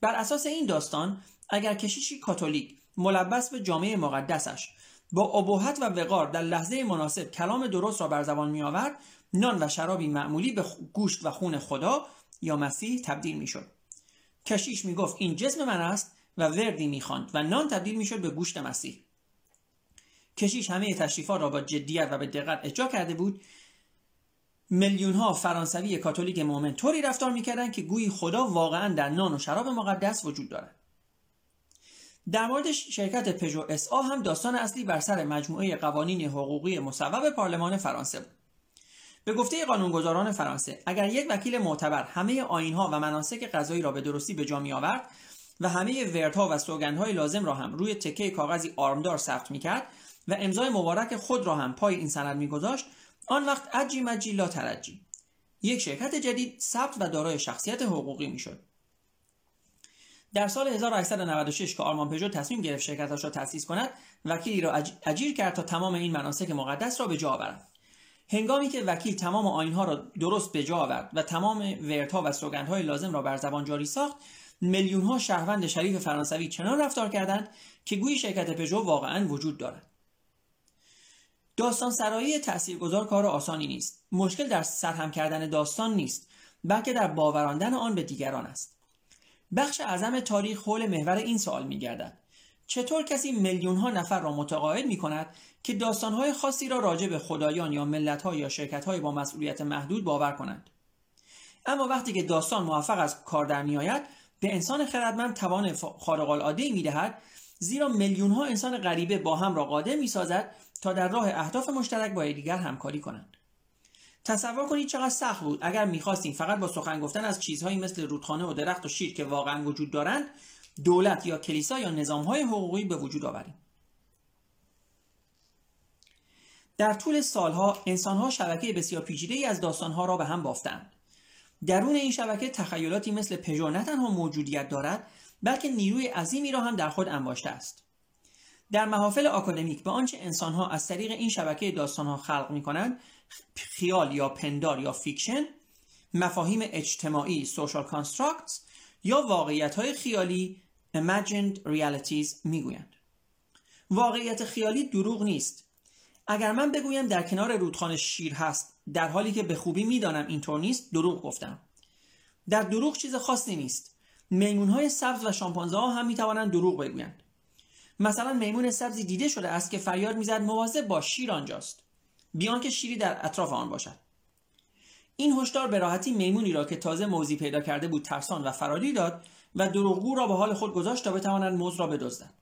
بر اساس این داستان اگر کشیشی کاتولیک ملبس به جامعه مقدسش با ابهت و وقار در لحظه مناسب کلام درست را بر زبان می آورد نان و شرابی معمولی به گوشت و خون خدا یا مسیح تبدیل می شد. کشیش می گفت این جسم من است و وردی می خواند و نان تبدیل می شد به گوشت مسیح. کشیش همه تشریفات را با جدیت و به دقت اجرا کرده بود. میلیون ها فرانسوی کاتولیک مؤمن طوری رفتار می‌کردند که گویی خدا واقعا در نان و شراب مقدس وجود دارد. در مورد شرکت پژو اس آ هم داستان اصلی بر سر مجموعه قوانین حقوقی مصوب پارلمان فرانسه بود. به گفته قانونگذاران فرانسه اگر یک وکیل معتبر همه آینها و مناسک قضایی را به درستی به جا آورد و همه وردها و سوگندهای لازم را هم روی تکه کاغذی آرمدار ثبت می‌کرد و امضای مبارک خود را هم پای این سند میگذاشت آن وقت اجی مجی لا ترجی. یک شرکت جدید ثبت و دارای شخصیت حقوقی می‌شد. در سال 1896 که آرمان پژو تصمیم گرفت شرکتش را تأسیس کند وکیلی را اجیر کرد تا تمام این مناسک مقدس را به جا آورد. هنگامی که وکیل تمام آینها را درست به جا آورد و تمام وردها و سوگندهای لازم را بر زبان جاری ساخت میلیونها شهروند شریف فرانسوی چنان رفتار کردند که گویی شرکت پژو واقعا وجود دارد. داستان سرایی تاثیرگذار کار آسانی نیست. مشکل در سرهم کردن داستان نیست بلکه در باوراندن آن به دیگران است. بخش اعظم تاریخ حول محور این سوال میگردد. چطور کسی میلیون ها نفر را متقاعد می کند که داستان های خاصی را راجع به خدایان یا ملت ها یا شرکت های با مسئولیت محدود باور کنند؟ اما وقتی که داستان موفق از کار در میآید به انسان خردمند توان خارق العاده می دهد زیرا میلیون ها انسان غریبه با هم را قادر می سازد تا در راه اهداف مشترک با دیگر همکاری کنند. تصور کنید چقدر سخت بود. اگر می‌خواستیم فقط با سخن گفتن از چیزهایی مثل رودخانه و درخت و شیر که واقعا وجود دارند دولت یا کلیسا یا نظامهای حقوقی به وجود آوریم. در طول سالها انسانها شبکه بسیار پیچیده ای از داستانها را به هم بافتند. درون این شبکه تخیلاتی مثل پژو نه تنها موجودیت دارد بلکه نیروی عظیمی را هم در خود انباشته است. در محافل آکادمیک به آنچه انسانها از طریق این شبکه داستانها خلق می کنند خیال یا پندار یا fiction مفاهیم اجتماعی social constructs یا واقعیت های خیالی imagined realities می‌گویند. واقعیت خیالی دروغ نیست. اگر من بگویم در کنار رودخانه شیر هست در حالی که به خوبی می‌دانم اینطور نیست دروغ گفتم. در دروغ چیز خاصی نیست. میمون های سبز و شامپانزه ها هم می‌توانند دروغ بگویند. مثلا میمون سبزی دیده شده است که فریاد می‌زد مواظب با شیر آنجاست. بیان که شیری در اطراف آن باشد. این هشدار به راحتی میمونی را که تازه موزی پیدا کرده بود ترسان و فراری داد و دروغگو را به حال خود گذاشت تا بتوانند موز را بدزدند.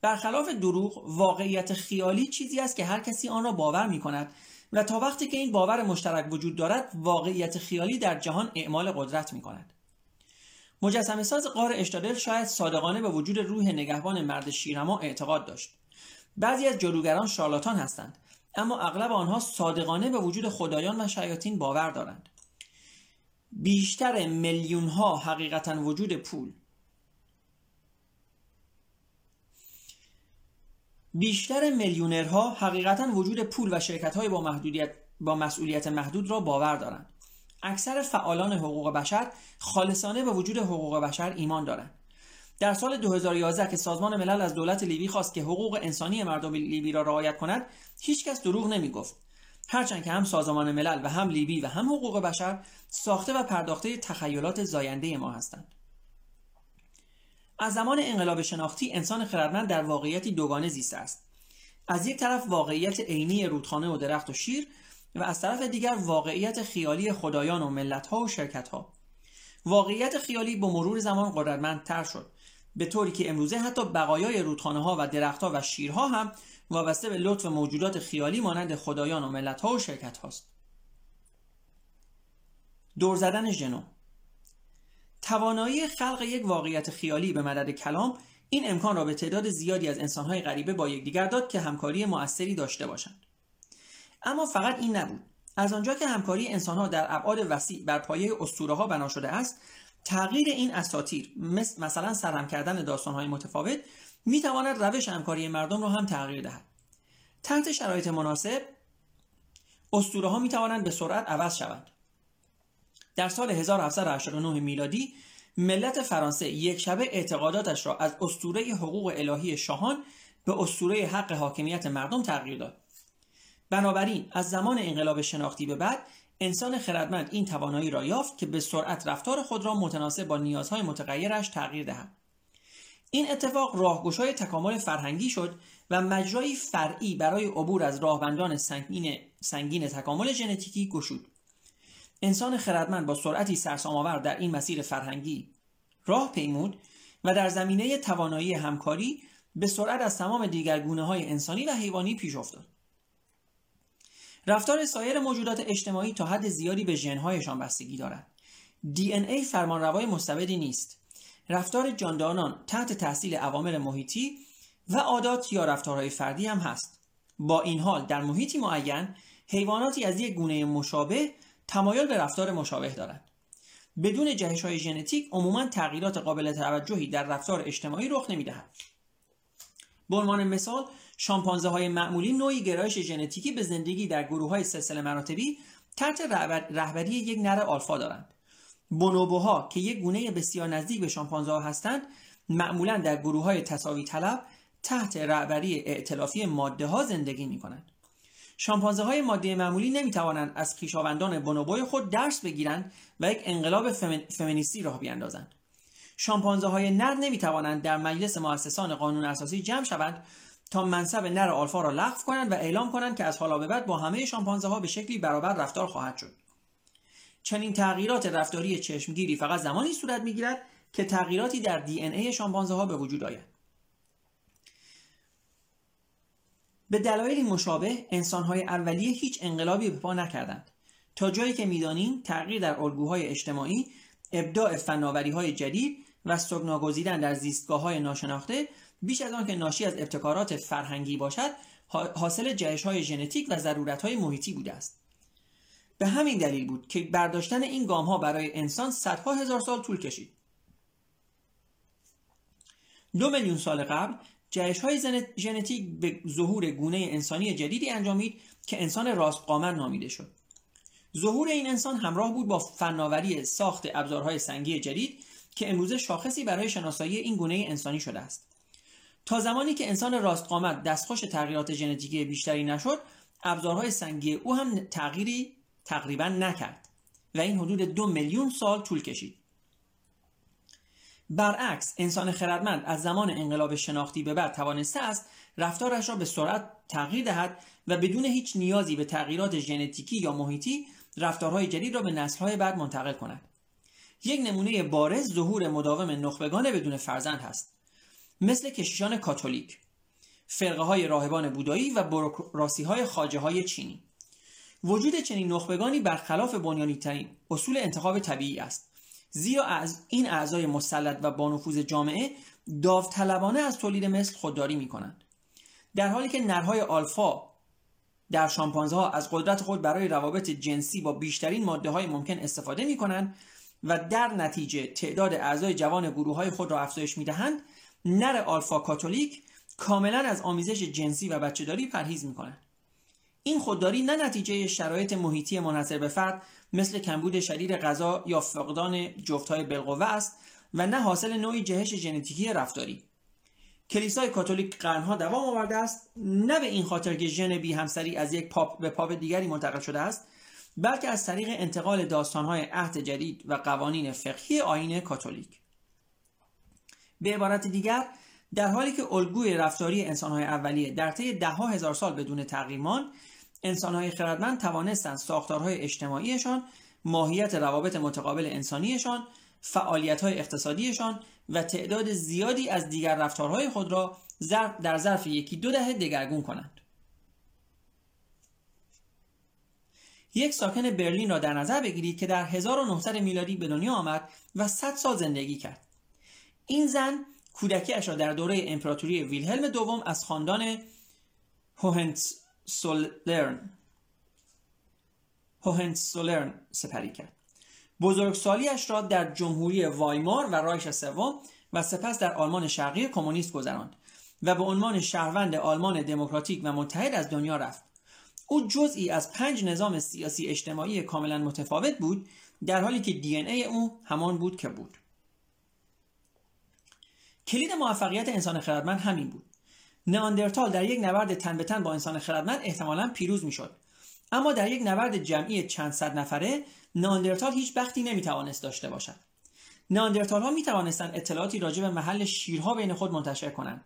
برخلاف دروغ واقعیت خیالی چیزی است که هر کسی آن را باور می کند و تا وقتی که این باور مشترک وجود دارد واقعیت خیالی در جهان اعمال قدرت می کند مجسمه ساز قار اشتادل شاید صادقانه به وجود روح نگهبان مرد شیرما اعتقاد داشت. بعضی از جلوگران شارلاتان هستند اما اغلب آنها صادقانه به وجود خدایان و شیاطین باور دارند. بیشتر میلیون ها حقیقتا وجود پول. بیشتر میلیونرها حقیقتا وجود پول و شرکت های با, محدودیت با مسئولیت محدود را باور دارند. اکثر فعالان حقوق بشر خالصانه به وجود حقوق بشر ایمان دارند. در سال 2011 که سازمان ملل از دولت لیبی خواست که حقوق انسانی مردم لیبی را رعایت کند هیچکس دروغ نمی گفت هرچند که هم سازمان ملل و هم لیبی و هم حقوق بشر ساخته و پرداخته تخیلات زاینده ما هستند. از زمان انقلاب شناختی انسان خردمند در واقعیتی دوگانه زیسته است. از یک طرف واقعیت عینی رودخانه و درخت و شیر و از طرف دیگر واقعیت خیالی خدایان و ملتها و شرکتها. واقعیت خیالی با مرور زمان قدرتمندتر شد. به طوری که امروزه حتی بقایای رودخانه ها و درختها و شیرها هم وابسته به لطف موجودات خیالی مانند خدایان و ملت ها و شرکت هاست دور زدن ژنوم توانایی خلق یک واقعیت خیالی به مدد کلام این امکان را به تعداد زیادی از انسانهای غریبه با یکدیگر داد که همکاری موثری داشته باشند. اما فقط این نبود. از آنجا که همکاری انسانها در ابعاد وسیع بر پایه اسطوره ها بنا شده است تغییر این اساطیر مثلا سرهم کردن داستانهای متفاوت می تواند روش همکاری مردم را هم تغییر دهد. تحت شرایط مناسب اسطوره ها می توانند به سرعت عوض شوند. در سال 1789 میلادی ملت فرانسه یک شبه اعتقاداتش را از اسطوره حقوق الهی شاهان به اسطوره حق حاکمیت مردم تغییر داد. بنابراین از زمان انقلاب شناختی به بعد انسان خردمند این توانایی را یافت که به سرعت رفتار خود را متناسب با نیازهای متغیرش تغییر دهد این اتفاق راهگشای تکامل فرهنگی شد و مجرایی فرعی برای عبور از راهبندان سنگین, سنگین تکامل ژنتیکی گشود انسان خردمند با سرعتی سرسام‌آور در این مسیر فرهنگی راه پیمود و در زمینه توانایی همکاری به سرعت از تمام دیگر گونه های انسانی و حیوانی پیش افتاد. رفتار سایر موجودات اجتماعی تا حد زیادی به ژنهایشان بستگی دارد. ای فرمانروای مستبدی نیست. رفتار جانداران تحت تحصیل عوامل محیطی و عادات یا رفتارهای فردی هم هست. با این حال در محیطی معین حیواناتی از یک گونه مشابه تمایل به رفتار مشابه دارند. بدون جهش های ژنتیک عموما تغییرات قابل توجهی در رفتار اجتماعی رخ نمی‌دهد. به عنوان مثال شامپانزه های معمولی نوعی گرایش ژنتیکی به زندگی در گروه های سلسله مراتبی تحت رهبری یک نر آلفا دارند بونوبوها که یک گونه بسیار نزدیک به شامپانزه ها هستند معمولا در گروه های تصاوی طلب تحت رهبری ائتلافی ماده ها زندگی می کنند. شامپانزه های ماده معمولی نمی توانند از خویشاوندان بونوبوی خود درس بگیرند و یک انقلاب فمینیستی راه بیاندازند. شامپانزه های نر نمی توانند در مجلس مؤسسان قانون اساسی جمع شوند تا منصب نر آلفا را لغو کنند و اعلام کنند که از حالا به بعد با همه شامپانزه ها به شکلی برابر رفتار خواهد شد. چنین تغییرات رفتاری چشمگیری فقط زمانی صورت می‌گیرد که تغییراتی در دی ای شامپانزه ها به وجود آید. به دلایلی مشابه انسانهای اولیه هیچ انقلابی به پا نکردند. تا جایی که می‌دانیم تغییر در الگوهای اجتماعی، ابداع فناوری های جدید و سکناگزیدن در زیستگاه های ناشناخته بیش از آن که ناشی از ابتکارات فرهنگی باشد حاصل جهش های ژنتیک و ضرورت های محیطی بوده است. به همین دلیل بود که برداشتن این گام ها برای انسان صدها هزار سال طول کشید. دو میلیون سال قبل جهش های ژنتیک به ظهور گونه انسانی جدیدی انجامید که انسان راستقامت نامیده شد. ظهور این انسان همراه بود با فناوری ساخت ابزارهای سنگی جدید که امروزه شاخصی برای شناسایی این گونه انسانی شده است. تا زمانی که انسان راستقامت دستخوش تغییرات ژنتیکی بیشتری نشد، ابزارهای سنگی او هم تغییری تقریبا نکرد و این حدود دو میلیون سال طول کشید. برعکس انسان خردمند از زمان انقلاب شناختی به بعد توانسته است رفتارش را به سرعت تغییر دهد و بدون هیچ نیازی به تغییرات ژنتیکی یا محیطی رفتارهای جدید را به نسلهای بعد منتقل کند یک نمونه بارز ظهور مداوم نخبگان بدون فرزند هست مثل کشیشان کاتولیک فرقه های راهبان بودایی و بروکراسی های خاجه های چینی وجود چنین نخبگانی برخلاف بنیانی ترین اصول انتخاب طبیعی است زیرا از این اعضای مسلط و بانفوذ جامعه داوطلبانه از تولید مثل خودداری می کنند. در حالی که نرهای آلفا در شامپانزه ها از قدرت خود برای روابط جنسی با بیشترین ماده های ممکن استفاده می کنند و در نتیجه تعداد اعضای جوان گروه های خود را افزایش می دهند نر آلفا کاتولیک کاملا از آمیزش جنسی و بچهداری پرهیز می کنند. این خودداری نه نتیجه شرایط محیطی منحصر به فرد مثل کمبود شدید غذا یا فقدان جفتهای بالقوه است و نه حاصل نوعی جهش ژنتیکی رفتاری کلیسای کاتولیک قرنها دوام آورده است نه به این خاطر که ژن بی همسری از یک پاپ به پاپ دیگری منتقل شده است بلکه از طریق انتقال داستانهای عهد جدید و قوانین فقهی آین کاتولیک به عبارت دیگر در حالی که الگوی رفتاری انسانهای اولیه در طی دهها هزار سال بدون تغییر ماند انسانهای خردمند توانستند ساختارهای اجتماعیشان ماهیت روابط متقابل انسانیشان فعالیتهای اقتصادیشان و تعداد زیادی از دیگر رفتارهای خود را در ظرف یکی دو دهه دگرگون کنند. یک ساکن برلین را در نظر بگیرید که در 1900 میلادی به دنیا آمد و 100 سال زندگی کرد. این زن کودکیش را در دوره امپراتوری ویلهلم دوم از خاندان هوهنس سولرن هوهنسولرن سپری کرد. بزرگسالیش را در جمهوری وایمار و رایش سوم و سپس در آلمان شرقی کمونیست گذراند و به عنوان شهروند آلمان دموکراتیک و متحد از دنیا رفت. او جزئی از پنج نظام سیاسی اجتماعی کاملا متفاوت بود در حالی که دی ای او همان بود که بود. کلید موفقیت انسان خردمند همین بود. نئاندرتال در یک نبرد تن به تن با انسان خردمند احتمالا پیروز می‌شد. اما در یک نبرد جمعی چند صد نفره ناندرتال هیچ بختی نمی‌توانست داشته باشد. ناندرتال ها می توانستند اطلاعاتی راجع به محل شیرها بین خود منتشر کنند.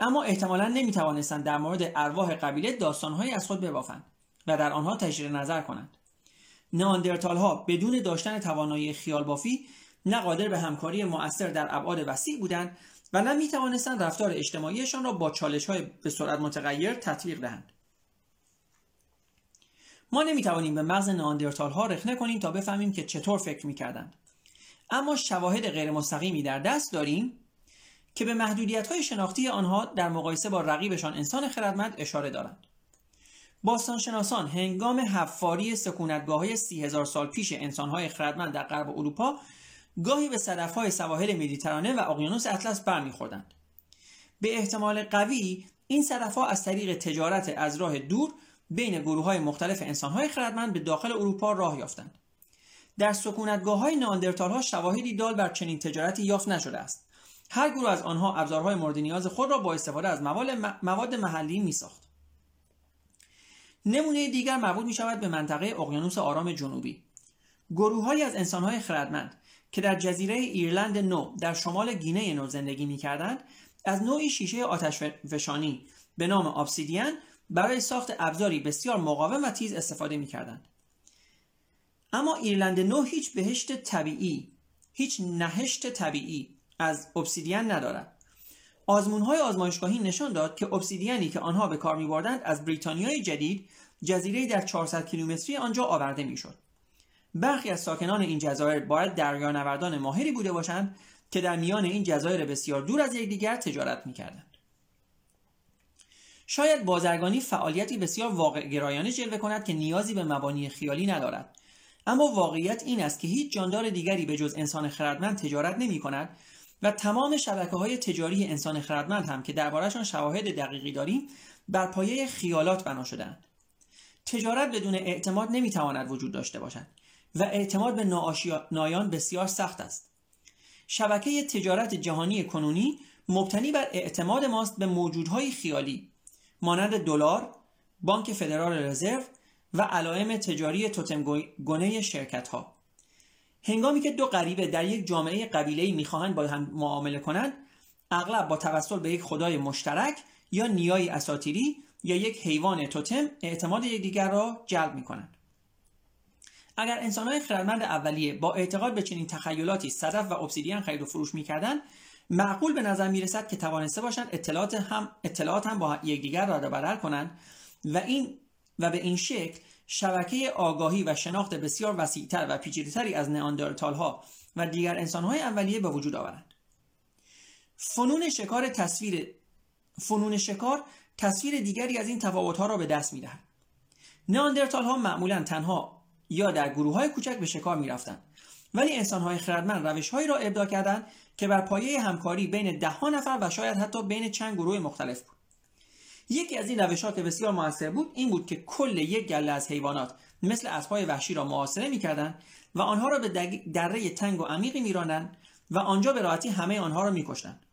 اما احتمالا نمی توانستند در مورد ارواح قبیله داستانهایی از خود ببافند و در آنها تجربه نظر کنند. ناندرتال ها بدون داشتن توانایی خیال بافی نه قادر به همکاری مؤثر در ابعاد وسیع بودند و نه می توانستند رفتار اجتماعیشان را با چالش های به سرعت متغیر تطبیق دهند ما نمی توانیم به مغز ناندرتال ها رخنه کنیم تا بفهمیم که چطور فکر می کردند. اما شواهد غیر مستقیمی در دست داریم که به محدودیت های شناختی آنها در مقایسه با رقیبشان انسان خردمند اشاره دارند. باستانشناسان هنگام حفاری سکونتگاه های سی هزار سال پیش انسانهای خردمند در غرب اروپا گاهی به های سواحل مدیترانه و اقیانوس اطلس برمیخوردند به احتمال قوی این صدف ها از طریق تجارت از راه دور بین گروه های مختلف انسان های خردمند به داخل اروپا راه یافتند در سکونتگاه های ناندرتال ها شواهدی دال بر چنین تجارتی یافت نشده است هر گروه از آنها ابزارهای مورد نیاز خود را با استفاده از مواد محلی می ساخت. نمونه دیگر مربوط می شود به منطقه اقیانوس آرام جنوبی. گروههایی از انسانهای خردمند که در جزیره ایرلند نو در شمال گینه نو زندگی می کردند از نوعی شیشه آتش فشانی به نام آبسیدین برای ساخت ابزاری بسیار مقاوم و تیز استفاده می کردند. اما ایرلند نو هیچ بهشت طبیعی هیچ نهشت طبیعی از obsidian ندارد آزمون های آزمایشگاهی نشان داد که obsidianی که آنها به کار میبردند از بریتانیای جدید جزیره در 400 کیلومتری آنجا آورده می‌شد برخی از ساکنان این جزایر باید دریانوردان ماهری بوده باشند که در میان این جزایر بسیار دور از یکدیگر تجارت می‌کردند. شاید بازرگانی فعالیتی بسیار واقع گرایانه جلوه کند که نیازی به مبانی خیالی ندارد. اما واقعیت این است که هیچ جاندار دیگری به جز انسان خردمند تجارت نمی کند و تمام شبکه های تجاری انسان خردمند هم که دربارهشان شواهد دقیقی داریم بر پایه خیالات بنا شدهاند. تجارت بدون اعتماد نمی‌تواند وجود داشته باشد. و اعتماد به ناآشنایان بسیار سخت است. شبکه تجارت جهانی کنونی مبتنی بر اعتماد ماست به موجودهای خیالی مانند دلار بانک فدرال رزرو و علائم تجاری توتم گونه شرکت ها هنگامی که دو غریبه در یک جامعه قبیله می‌خواهند با هم معامله کنند اغلب با توسل به یک خدای مشترک یا نیای اساتیری یا یک حیوان توتم اعتماد یکدیگر را جلب می‌کنند. اگر انسانهای خردمند اولیه با اعتقاد به چنین تخیلاتی صدف و ابسیدین خرید و فروش می‌کردند معقول به نظر می‌رسد که توانسته باشند اطلاعات هم اطلاعات هم با یکدیگر را بدل کنند و این و به این شکل شبکه آگاهی و شناخت بسیار وسیعتر و پیچیده‌تری از نئاندرتال ها و دیگر انسانهای اولیه به وجود آورند. فنون شکار تصویر فنون شکار تصویر دیگری از این تفاوت‌ها را به دست می‌دهد. نئاندرتال ها معمولا تنها یا در گروه های کوچک به شکار می‌رفتند. ولی انسان‌های خردمند روش‌هایی را ابداع کردند که بر پایه همکاری بین ده نفر و شاید حتی بین چند گروه مختلف بود. یکی از این روش ها که بسیار موثر بود این بود که کل یک گله از حیوانات مثل اسبهای وحشی را محاصره می‌کردند و آنها را به دره تنگ و عمیقی میراندند و آنجا به راحتی همه آنها را میکشتند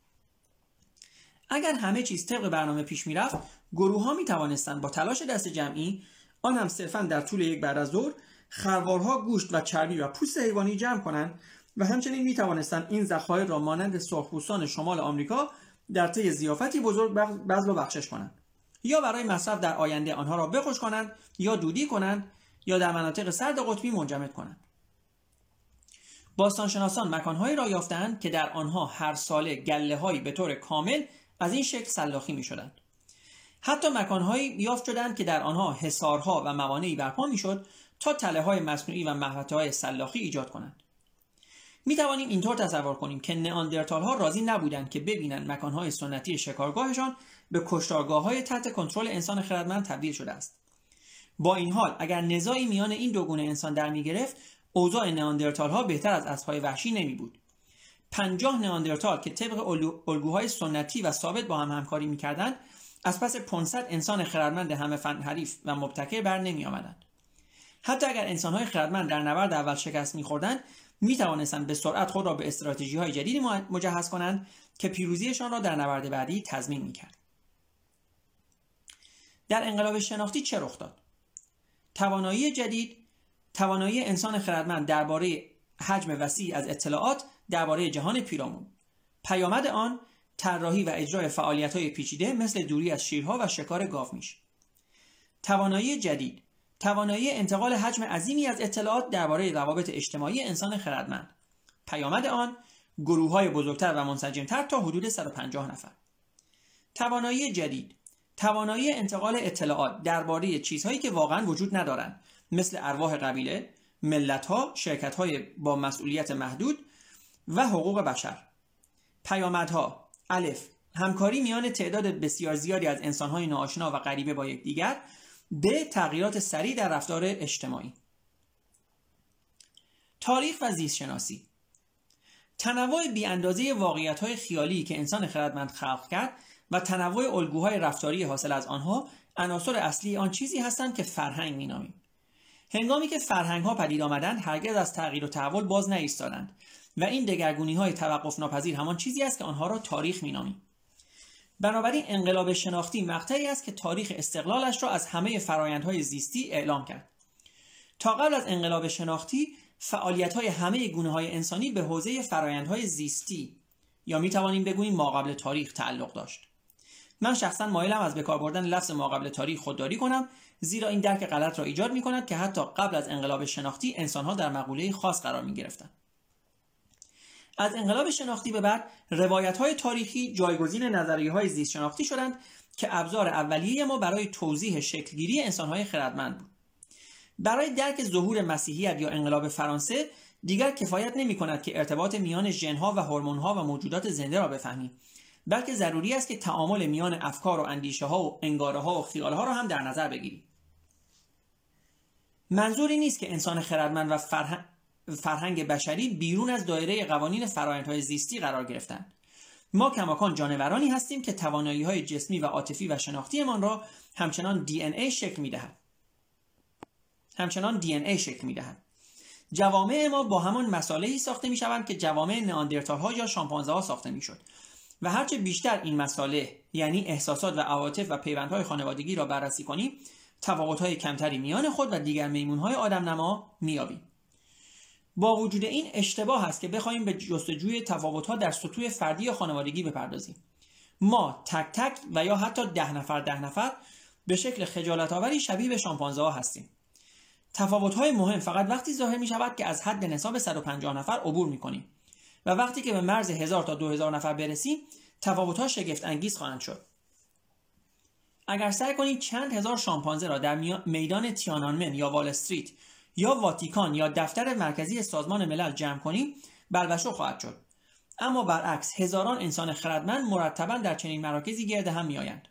اگر همه چیز طبق برنامه پیش می‌رفت گروه ها می توانستند با تلاش دست جمعی آن هم صرفا در طول یک بعد از ظهر خروارها گوشت و چربی و پوست حیوانی جمع کنند و همچنین می توانستند این ذخایر را مانند سرخپوستان شمال آمریکا در طی زیافتی بزرگ بذل و بخشش کنند یا برای مصرف در آینده آنها را بخوش کنند یا دودی کنند یا در مناطق سرد قطبی منجمد کنند باستانشناسان مکانهایی را یافتند که در آنها هر ساله گله به طور کامل از این شکل سلاخی می شدند. حتی مکانهایی یافت شدند که در آنها حصارها و موانعی برپا می‌شد تا تله های مصنوعی و محوطه های سلاخی ایجاد کنند. می توانیم اینطور تصور کنیم که نئاندرتال ها راضی نبودند که ببینند مکانهای سنتی شکارگاهشان به کشتارگاه های تحت کنترل انسان خردمند تبدیل شده است با این حال اگر نزاعی میان این دو گونه انسان در می گرفت اوضاع نئاندرتال ها بهتر از اسبهای وحشی نمی بود پنجاه نئاندرتال که طبق الگوهای سنتی و ثابت با هم همکاری می‌کردند از پس 500 انسان خردمند همه فن حریف و مبتکر بر نمی آمدند. حتی اگر انسانهای خردمند در نبرد اول شکست میخوردند می توانستند به سرعت خود را به استراتژی های جدیدی مجهز کنند که پیروزیشان را در نبرد بعدی تضمین می کرد. در انقلاب شناختی چه رخ داد؟ توانایی جدید توانایی انسان خردمند درباره حجم وسیع از اطلاعات درباره جهان پیرامون پیامد آن طراحی و اجرای فعالیت های پیچیده مثل دوری از شیرها و شکار گاومیش توانایی جدید توانایی انتقال حجم عظیمی از اطلاعات درباره روابط اجتماعی انسان خردمند. پیامد آن گروه های بزرگتر و منسجمتر تا حدود 150 نفر. توانایی جدید توانایی انتقال اطلاعات درباره چیزهایی که واقعا وجود ندارند مثل ارواح قبیله ملتها شرکتهای با مسئولیت محدود و حقوق بشر. پیامدها الف همکاری میان تعداد بسیار زیادی از انسانهای ناآشنا و غریبه با یکدیگر به تغییرات سریع در رفتار اجتماعی. تاریخ و زیست شناسی تنوع بی اندازه واقعیت های خیالی که انسان خردمند خلق کرد و تنوع الگوهای رفتاری حاصل از آنها عناصر اصلی آن چیزی هستند که فرهنگ مینامیم. هنگامی که فرهنگ ها پدید آمدند هرگز از تغییر و تحول باز نایستادند و این دگرگونی های توقف ناپذیر همان چیزی است که آنها را تاریخ مینامیم. بنابراین انقلاب شناختی مقطعی است که تاریخ استقلالش را از همه فرایندهای زیستی اعلام کرد. تا قبل از انقلاب شناختی فعالیت های همه گونه های انسانی به حوزه فرایندهای زیستی یا می توانیم بگوییم ما قبل تاریخ تعلق داشت. من شخصا مایلم از بکار بردن لفظ ما قبل تاریخ خودداری کنم زیرا این درک غلط را ایجاد می کند که حتی قبل از انقلاب شناختی انسانها در مقوله خاص قرار می گرفتند از انقلاب شناختی به بعد روایت های تاریخی جایگزین نظریه های زیست شناختی شدند که ابزار اولیه ما برای توضیح شکلگیری انسان های خردمند بود. برای درک ظهور مسیحیت یا انقلاب فرانسه دیگر کفایت نمی کند که ارتباط میان ژنها و هورمونها و موجودات زنده را بفهمیم بلکه ضروری است که تعامل میان افکار و اندیشه ها و انگاره ها و خیال ها را هم در نظر بگیریم. منظوری نیست که انسان خردمند و فرهنگ بشری بیرون از دایره قوانین فرآیندهای زیستی قرار گرفتند ما کماکان جانورانی هستیم که توانایی های جسمی و عاطفی و شناختیمان را همچنان دی ای شکل می‌دهد. همچنان دی ای شکل می‌دهد. جوامع ما با همان مسائلی ساخته می شوند که جوامع ناندرتال ها یا شامپانزه ها ساخته می شد و هرچه بیشتر این مساله یعنی احساسات و عواطف و پیوندهای خانوادگی را بررسی کنیم تفاوت‌های کمتری میان خود و دیگر میمونهای آدم نما میابیم با وجود این اشتباه است که بخواهیم به جستجوی تفاوت‌ها در سطوح فردی یا خانوادگی بپردازیم. ما تک تک و یا حتی ده نفر ده نفر به شکل خجالت آوری شبیه به شامپانزه ها هستیم. تفاوت‌های مهم فقط وقتی ظاهر می شود که از حد نصاب 150 نفر عبور می کنیم و وقتی که به مرز 1000 تا 2000 نفر برسیم تفاوت‌ها شگفت انگیز خواهند شد. اگر سعی کنید چند هزار شامپانزه را در میدان تیانانمن یا وال استریت یا واتیکان یا دفتر مرکزی سازمان ملل جمع کنیم بلبشو خواهد شد. اما برعکس هزاران انسان خردمند مرتبا در چنین مراکزی گرد هم میآیند.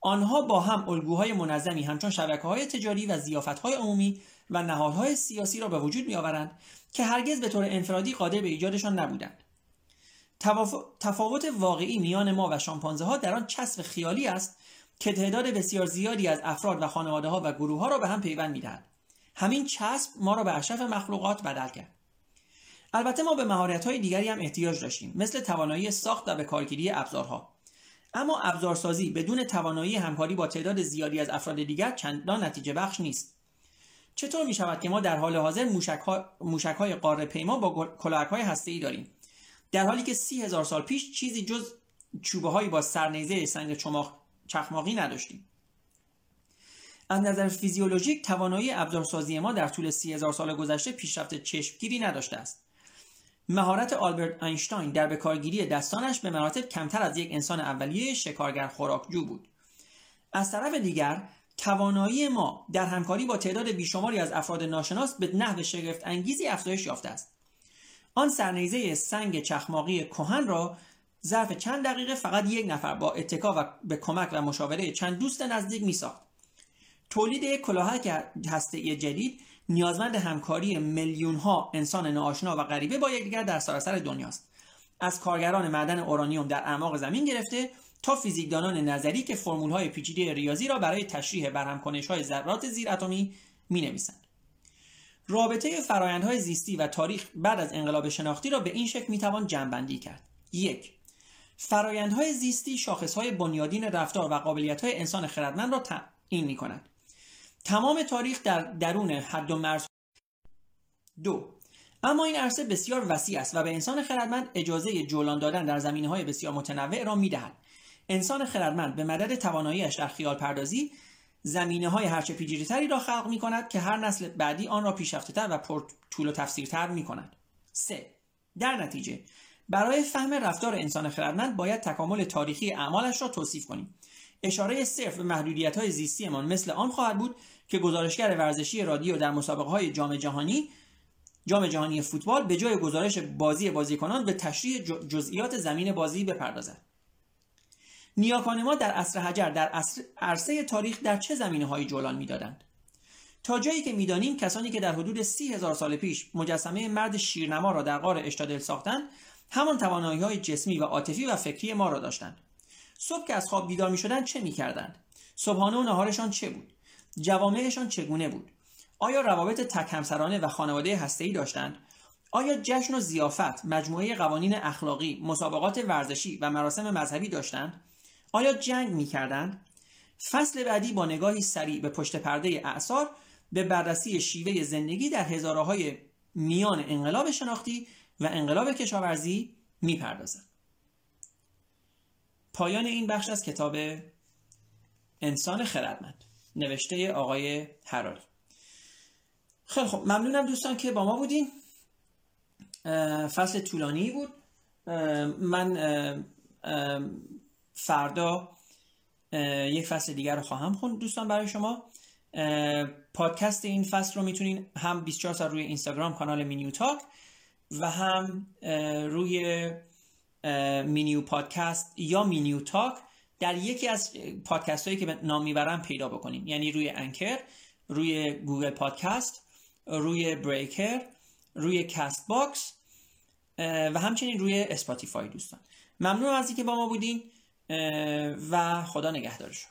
آنها با هم الگوهای منظمی همچون شبکه های تجاری و زیافت های عمومی و نهادهای سیاسی را به وجود میآورند که هرگز به طور انفرادی قادر به ایجادشان نبودند. تفاوت واقعی میان ما و شامپانزه ها در آن چسب خیالی است که تعداد بسیار زیادی از افراد و خانواده ها و گروه ها را به هم پیوند می‌دهد. همین چسب ما را به اشرف مخلوقات بدل کرد. البته ما به مهارت های دیگری هم احتیاج داشتیم مثل توانایی ساخت و به کارگیری ابزارها. اما ابزارسازی بدون توانایی همکاری با تعداد زیادی از افراد دیگر چندان نتیجه بخش نیست. چطور می شود که ما در حال حاضر موشک, های قاره پیما با کلاهک های هسته ای داریم؟ در حالی که سی هزار سال پیش چیزی جز چوبه هایی با سرنیزه سنگ چخماقی نداشتیم. از نظر فیزیولوژیک توانایی ابزارسازی ما در طول سی سال گذشته پیشرفت چشمگیری نداشته است. مهارت آلبرت اینشتین در بکارگیری دستانش به مراتب کمتر از یک انسان اولیه شکارگر خوراکجو بود. از طرف دیگر توانایی ما در همکاری با تعداد بیشماری از افراد ناشناس به نحو شگفت انگیزی افزایش یافته است. آن سرنیزه سنگ چخماقی کهن را ظرف چند دقیقه فقط یک نفر با اتکا و به کمک و مشاوره چند دوست نزدیک می ساخت. تولید یک کلاهک هسته جدید نیازمند همکاری میلیون ها انسان ناآشنا و غریبه با یکدیگر در سراسر دنیاست از کارگران معدن اورانیوم در اعماق زمین گرفته تا فیزیکدانان نظری که فرمول های پیچیده ریاضی را برای تشریح برهم های ذرات زیر اتمی می نویسند. رابطه فرایندهای زیستی و تاریخ بعد از انقلاب شناختی را به این شکل می توان جمعبندی کرد. یک فرایندهای زیستی شاخصهای بنیادین رفتار و قابلیت‌های انسان خردمند را تعیین می کند. تمام تاریخ در درون حد و مرز. دو اما این عرصه بسیار وسیع است و به انسان خردمند اجازه جولان دادن در زمینه های بسیار متنوع را می‌دهد. انسان خردمند به مدد تواناییش در خیال پردازی زمینه های هرچه پیچیده‌تری را خلق می کند که هر نسل بعدی آن را پیشرفته تر و پر طول و تفسیرتر می کند 3. در نتیجه برای فهم رفتار انسان خردمند باید تکامل تاریخی اعمالش را توصیف کنیم. اشاره صرف به محدودیت های زیستیمان مثل آن خواهد بود که گزارشگر ورزشی رادیو در مسابقه های جام جهانی جام جهانی فوتبال به جای گزارش بازی بازیکنان به تشریح جزئیات زمین بازی بپردازد. نیاکان ما در عصر حجر در عرصه تاریخ در چه زمینه هایی جولان می‌دادند؟ تا جایی که می‌دانیم کسانی که در حدود سی هزار سال پیش مجسمه مرد شیرنما را در غار اشتادل ساختند همان توانایی های جسمی و عاطفی و فکری ما را داشتند. صبح که از خواب بیدار می شدن چه می کردند؟ صبحانه و نهارشان چه بود؟ جوامعشان چگونه بود؟ آیا روابط تک همسرانه و خانواده هسته‌ای داشتند؟ آیا جشن و زیافت مجموعه قوانین اخلاقی، مسابقات ورزشی و مراسم مذهبی داشتند؟ آیا جنگ می کردند؟ فصل بعدی با نگاهی سریع به پشت پرده اعثار به بررسی شیوه زندگی در هزارهای میان انقلاب شناختی و انقلاب کشاورزی می‌پردازد. پایان این بخش از کتاب انسان خردمند نوشته آقای هراری خیلی خب ممنونم دوستان که با ما بودین. فصل طولانی بود. من فردا یک فصل دیگر رو خواهم خوند دوستان برای شما. پادکست این فصل رو می‌تونین هم 24 ساعت روی اینستاگرام کانال مینیو تاک و هم روی مینیو پادکست یا مینیو تاک در یکی از پادکست هایی که نام می‌برم پیدا بکنیم یعنی روی Anchor روی Google Podcast روی Breaker روی Castbox و همچنین روی Spotify دوستان. ممنون از اینکه با ما بودین و خدا نگهدارشون.